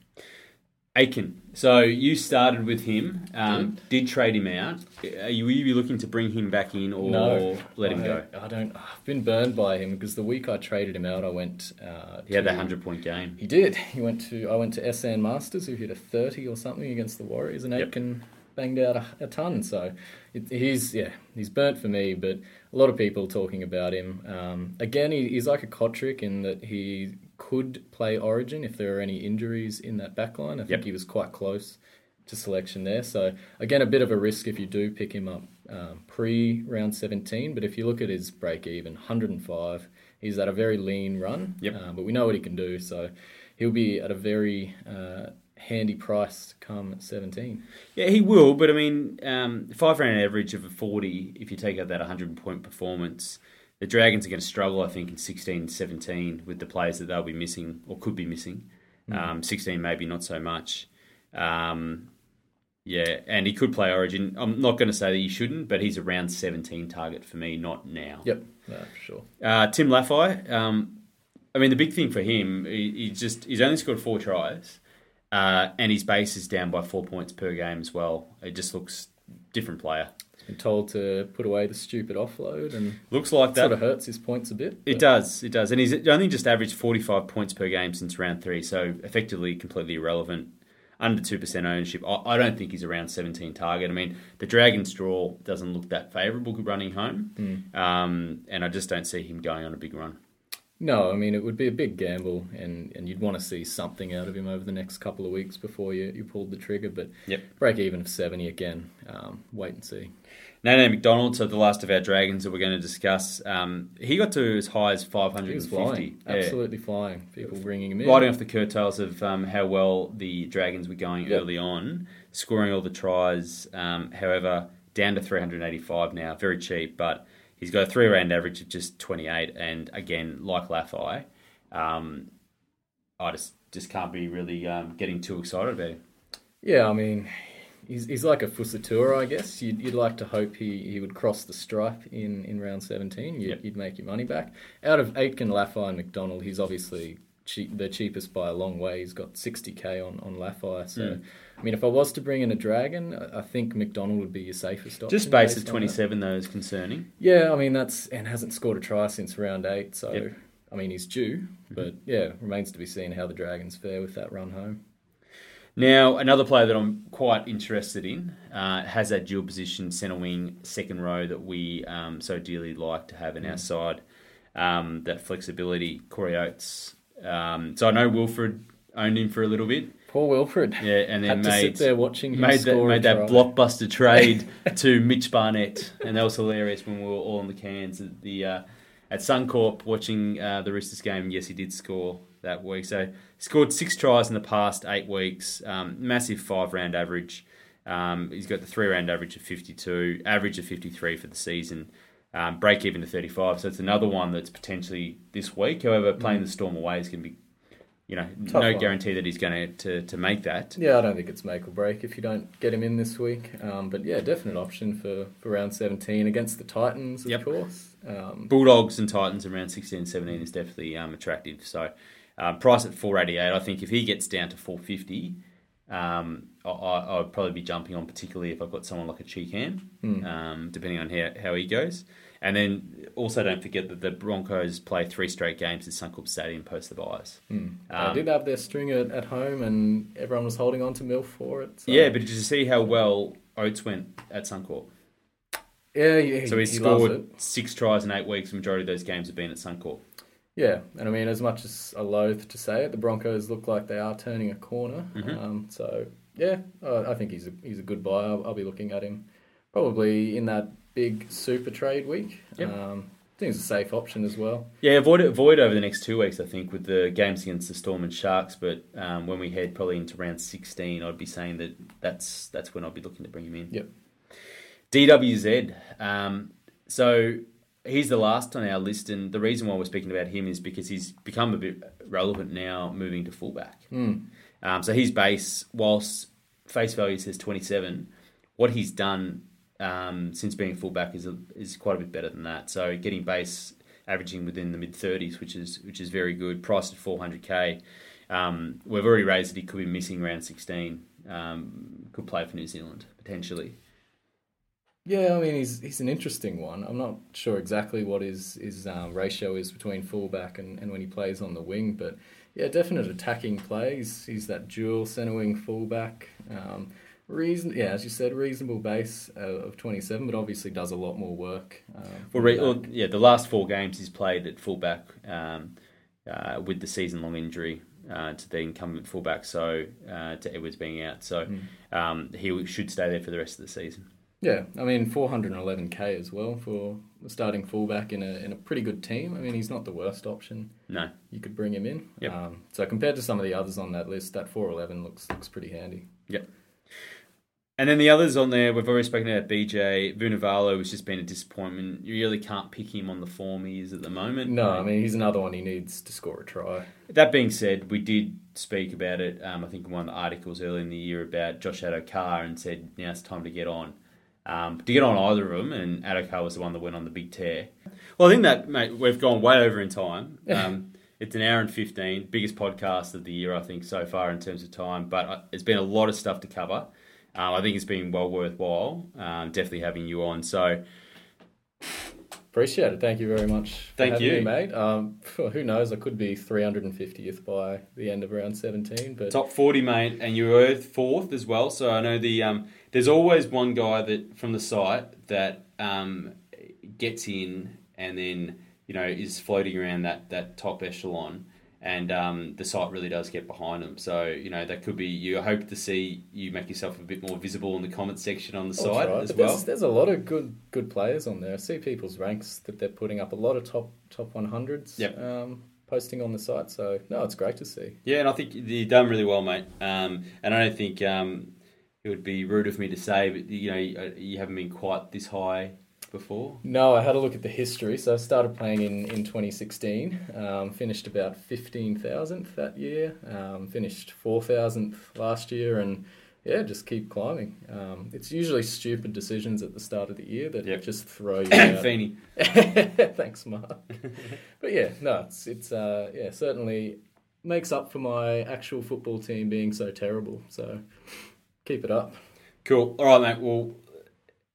Aitken. So you started with him, um, did trade him out. Are you, were you be looking to bring him back in or no, let him I, go? I don't. I've been burned by him because the week I traded him out, I went. Uh, He had to- that hundred point game. He did. [laughs] He went to. I went to Esan Marsters, who hit a thirty or something against the Warriors, and Yep. Aitken banged out a, a ton. So it, he's yeah, he's burnt for me. But a lot of people talking about him. Um, again, he, he's like a Cotric in that he could play Origin if there are any injuries in that backline. I think Yep. he was quite close to selection there. So again, a bit of a risk if you do pick him up um, pre round 17. But if you look at his break even, 105, he's at a very lean run. Yep. Uh, but we know what he can do. So he'll be at a very uh, handy price come 17. Yeah, he will, but I mean, um, five round average of a 40, if you take out that 100 point performance, the Dragons are going to struggle, I think, in 16 17 with the players that they'll be missing or could be missing. Um, 16, maybe not so much. Um, yeah, and he could play Origin. I'm not going to say that he shouldn't, but he's a round 17 target for me, not now. Yep, no, sure. Uh, Tim Lafai, um, I mean, the big thing for him, he, he just he's only scored four tries, uh, and his base is down by four points per game as well. It just looks different player. Been told to put away the stupid offload and Looks like that. sort of hurts his points a bit. It but- does, it does, and he's only just averaged forty-five points per game since round three, so effectively completely irrelevant. Under two percent ownership, I, I don't think he's around seventeen target. I mean, the Dragons draw doesn't look that favourable running home, um, and I just don't see him going on a big run. No, I mean it would be a big gamble, and, and you'd want to see something out of him over the next couple of weeks before you, you pulled the trigger. But Yep. break even of seventy again. Um, wait and see. Nene McDonald, so the last of our dragons that we're going to discuss, um, he got to as high as He was 550. flying, Yeah. absolutely flying. People bringing him in. Riding off the curtails of um, how well the Dragons were going Yep. early on, scoring all the tries. Um, however, down to 385 now, very cheap, but he's got a three round average of just 28. And again, like Lafai, um, I just just can't be really um, getting too excited about him. Yeah, I mean, he's, he's like a Fusitu'a, I guess. You'd, you'd like to hope he, he would cross the stripe in, in round 17. You'd, Yep. you'd make your money back. Out of Aitken, Lafai, and McDonald, he's obviously cheap, the cheapest by a long way. He's got 60k on, on Lafai. So, Mm. I mean, if I was to bring in a Dragon, I think McDonald would be your safest option. Just base that. 27, though, is concerning. Yeah, I mean, that's and hasn't scored a try since round eight. So, Yep. I mean, he's due. But yeah, remains to be seen how the Dragons fare with that run home. Now, another player that I'm quite interested in uh, has that dual position centre wing second row that we um, so dearly like to have in our side. Um, that flexibility, Corey Oates. Um, so I know Wilfred owned him for a little bit. Poor Wilfred. Yeah, and then made sit there watching him made that made that blockbuster trade [laughs] to Mitch Barnett, and that was hilarious when we were all in the cans at the uh, at Suncorp watching uh, the Roosters game. Yes, he did score that week. So scored six tries in the past eight weeks. Um, massive five round average. Um, he's got the three round average of fifty two, average of fifty three for the season. Um, break even to thirty five. So it's another one that's potentially this week. However, playing the Storm away is going to be. You know, Tough no one. guarantee that he's going to, to make that. Yeah, I don't think it's make or break if you don't get him in this week. Um, but yeah, definite option for, for round 17 against the Titans, of Yep. course. Um, Bulldogs and Titans around 16 17 is definitely um, attractive. So, um, price at 488, I think if he gets down to 450, um, I, I, would probably be jumping on, particularly if I've got someone like a Cheekham, um, depending on how, how he goes. And then also don't forget that the Broncos play three straight games at Suncorp Stadium post the buys. they Um, did have their string at, at home and everyone was holding on to Milford. So. Yeah, but did you see how well Oates went at Suncorp? yeah, yeah, So he, he scored six tries in eight weeks. The majority of those games have been at Suncorp. Yeah, and I mean, as much as I loathe to say it, the Broncos look like they are turning a corner. Mm-hmm. Um, so yeah, I think he's a, he's a good buy. I'll, I'll be looking at him probably in that big super trade week. Yep. Um, I think it's a safe option as well. Yeah, avoid it, avoid over the next two weeks. I think with the games against the Storm and Sharks, but um, when we head probably into round sixteen, I'd be saying that that's that's when I'd be looking to bring him in. Yep. DWZ. Um, so he's the last on our list, and the reason why we're speaking about him is because he's become a bit relevant now, moving to fullback. Mm. Um, so his base, whilst face value says 27, what he's done um, since being fullback is a, is quite a bit better than that. So getting base averaging within the mid 30s, which is which is very good. Priced at 400k. Um, we've already raised that he could be missing round 16. Um, could play for New Zealand potentially. Yeah, I mean he's he's an interesting one. I'm not sure exactly what his his um, ratio is between fullback and, and when he plays on the wing, but yeah, definite attacking plays. He's he's that dual centre wing fullback. Um, reason, yeah, as you said, reasonable base uh, of 27, but obviously does a lot more work. Um, Well, re- well, yeah, the last four games he's played at fullback um, uh, with the season-long injury uh, to the incumbent fullback, so uh, to Edwards being out, so um, he should stay there for the rest of the season. Yeah, I mean 411k as well for starting fullback in a in a pretty good team. I mean he's not the worst option. No. you could bring him in. Yep. Um, so compared to some of the others on that list, that 411 looks looks pretty handy. Yep. And then the others on there, we've already spoken about BJ. Vunivalu has just been a disappointment. You really can't pick him on the form he is at the moment. No, I mean he's another one he needs to score a try. That being said, we did speak about it, um, I think in one of the articles earlier in the year about Josh Addo-Carr and said now it's time to get on. Um, to get on either of them, and Addo-Carr was the one that went on the big tear. Well, I think that, mate, we've gone way over in time. [laughs] Um, it's an hour and 15, biggest podcast of the year, I think, so far in terms of time, but uh, there's been a lot of stuff to cover. Um, I think it's been well worthwhile, um, definitely having you on. So, Appreciate it. Thank you very much. For Thank you. me, mate. Um, [laughs] who knows? I could be 350th by the end of round 17, but top 40, mate, and you were fourth as well. So I know the um, there's always one guy that from the site that um, gets in and then you know is floating around that that top echelon, and um, the site really does get behind them. So you know that could be you hope to see you make yourself a bit more visible in the comment section on the site as But well. There's, there's a lot of good good players on there. I see people's ranks that they're putting up a lot of top top 100s. Yep. Um, posting on the site. So no, it's great to see. Yeah, and I think you've done really well, mate. Um, and I don't think um, it would be rude of me to say, but you know, you, you haven't been quite this high before. No, I had a look at the history. So I started playing in, in 2016, um, finished about 15,000th that year, um, finished 4,000th last year, and yeah, just keep climbing. Um, it's usually stupid decisions at the start of the year that Yep. just throw you [coughs] out. Feeny. [laughs] Thanks, Mark. [laughs] but yeah, no, it's, it's uh, yeah, certainly makes up for my actual football team being so terrible. So keep it up. Cool. All right, mate. Well,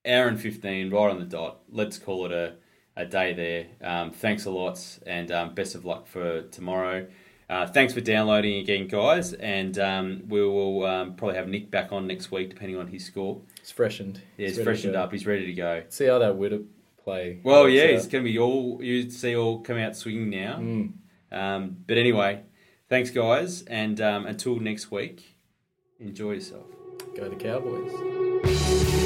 hour and 15, right on the dot. Let's call it a, a day there. Um, thanks a lot, and um, best of luck for tomorrow. Uh, thanks for downloading again, guys, and um, we will um, probably have Nick back on next week, depending on his score. It's freshened. Yeah, It's he's freshened up. He's ready to go. See how that would play. Well, yeah, he's going to be all you see all come out swinging now. Mm. Um, but anyway, thanks, guys, and um, until next week, enjoy yourself. Go the Cowboys.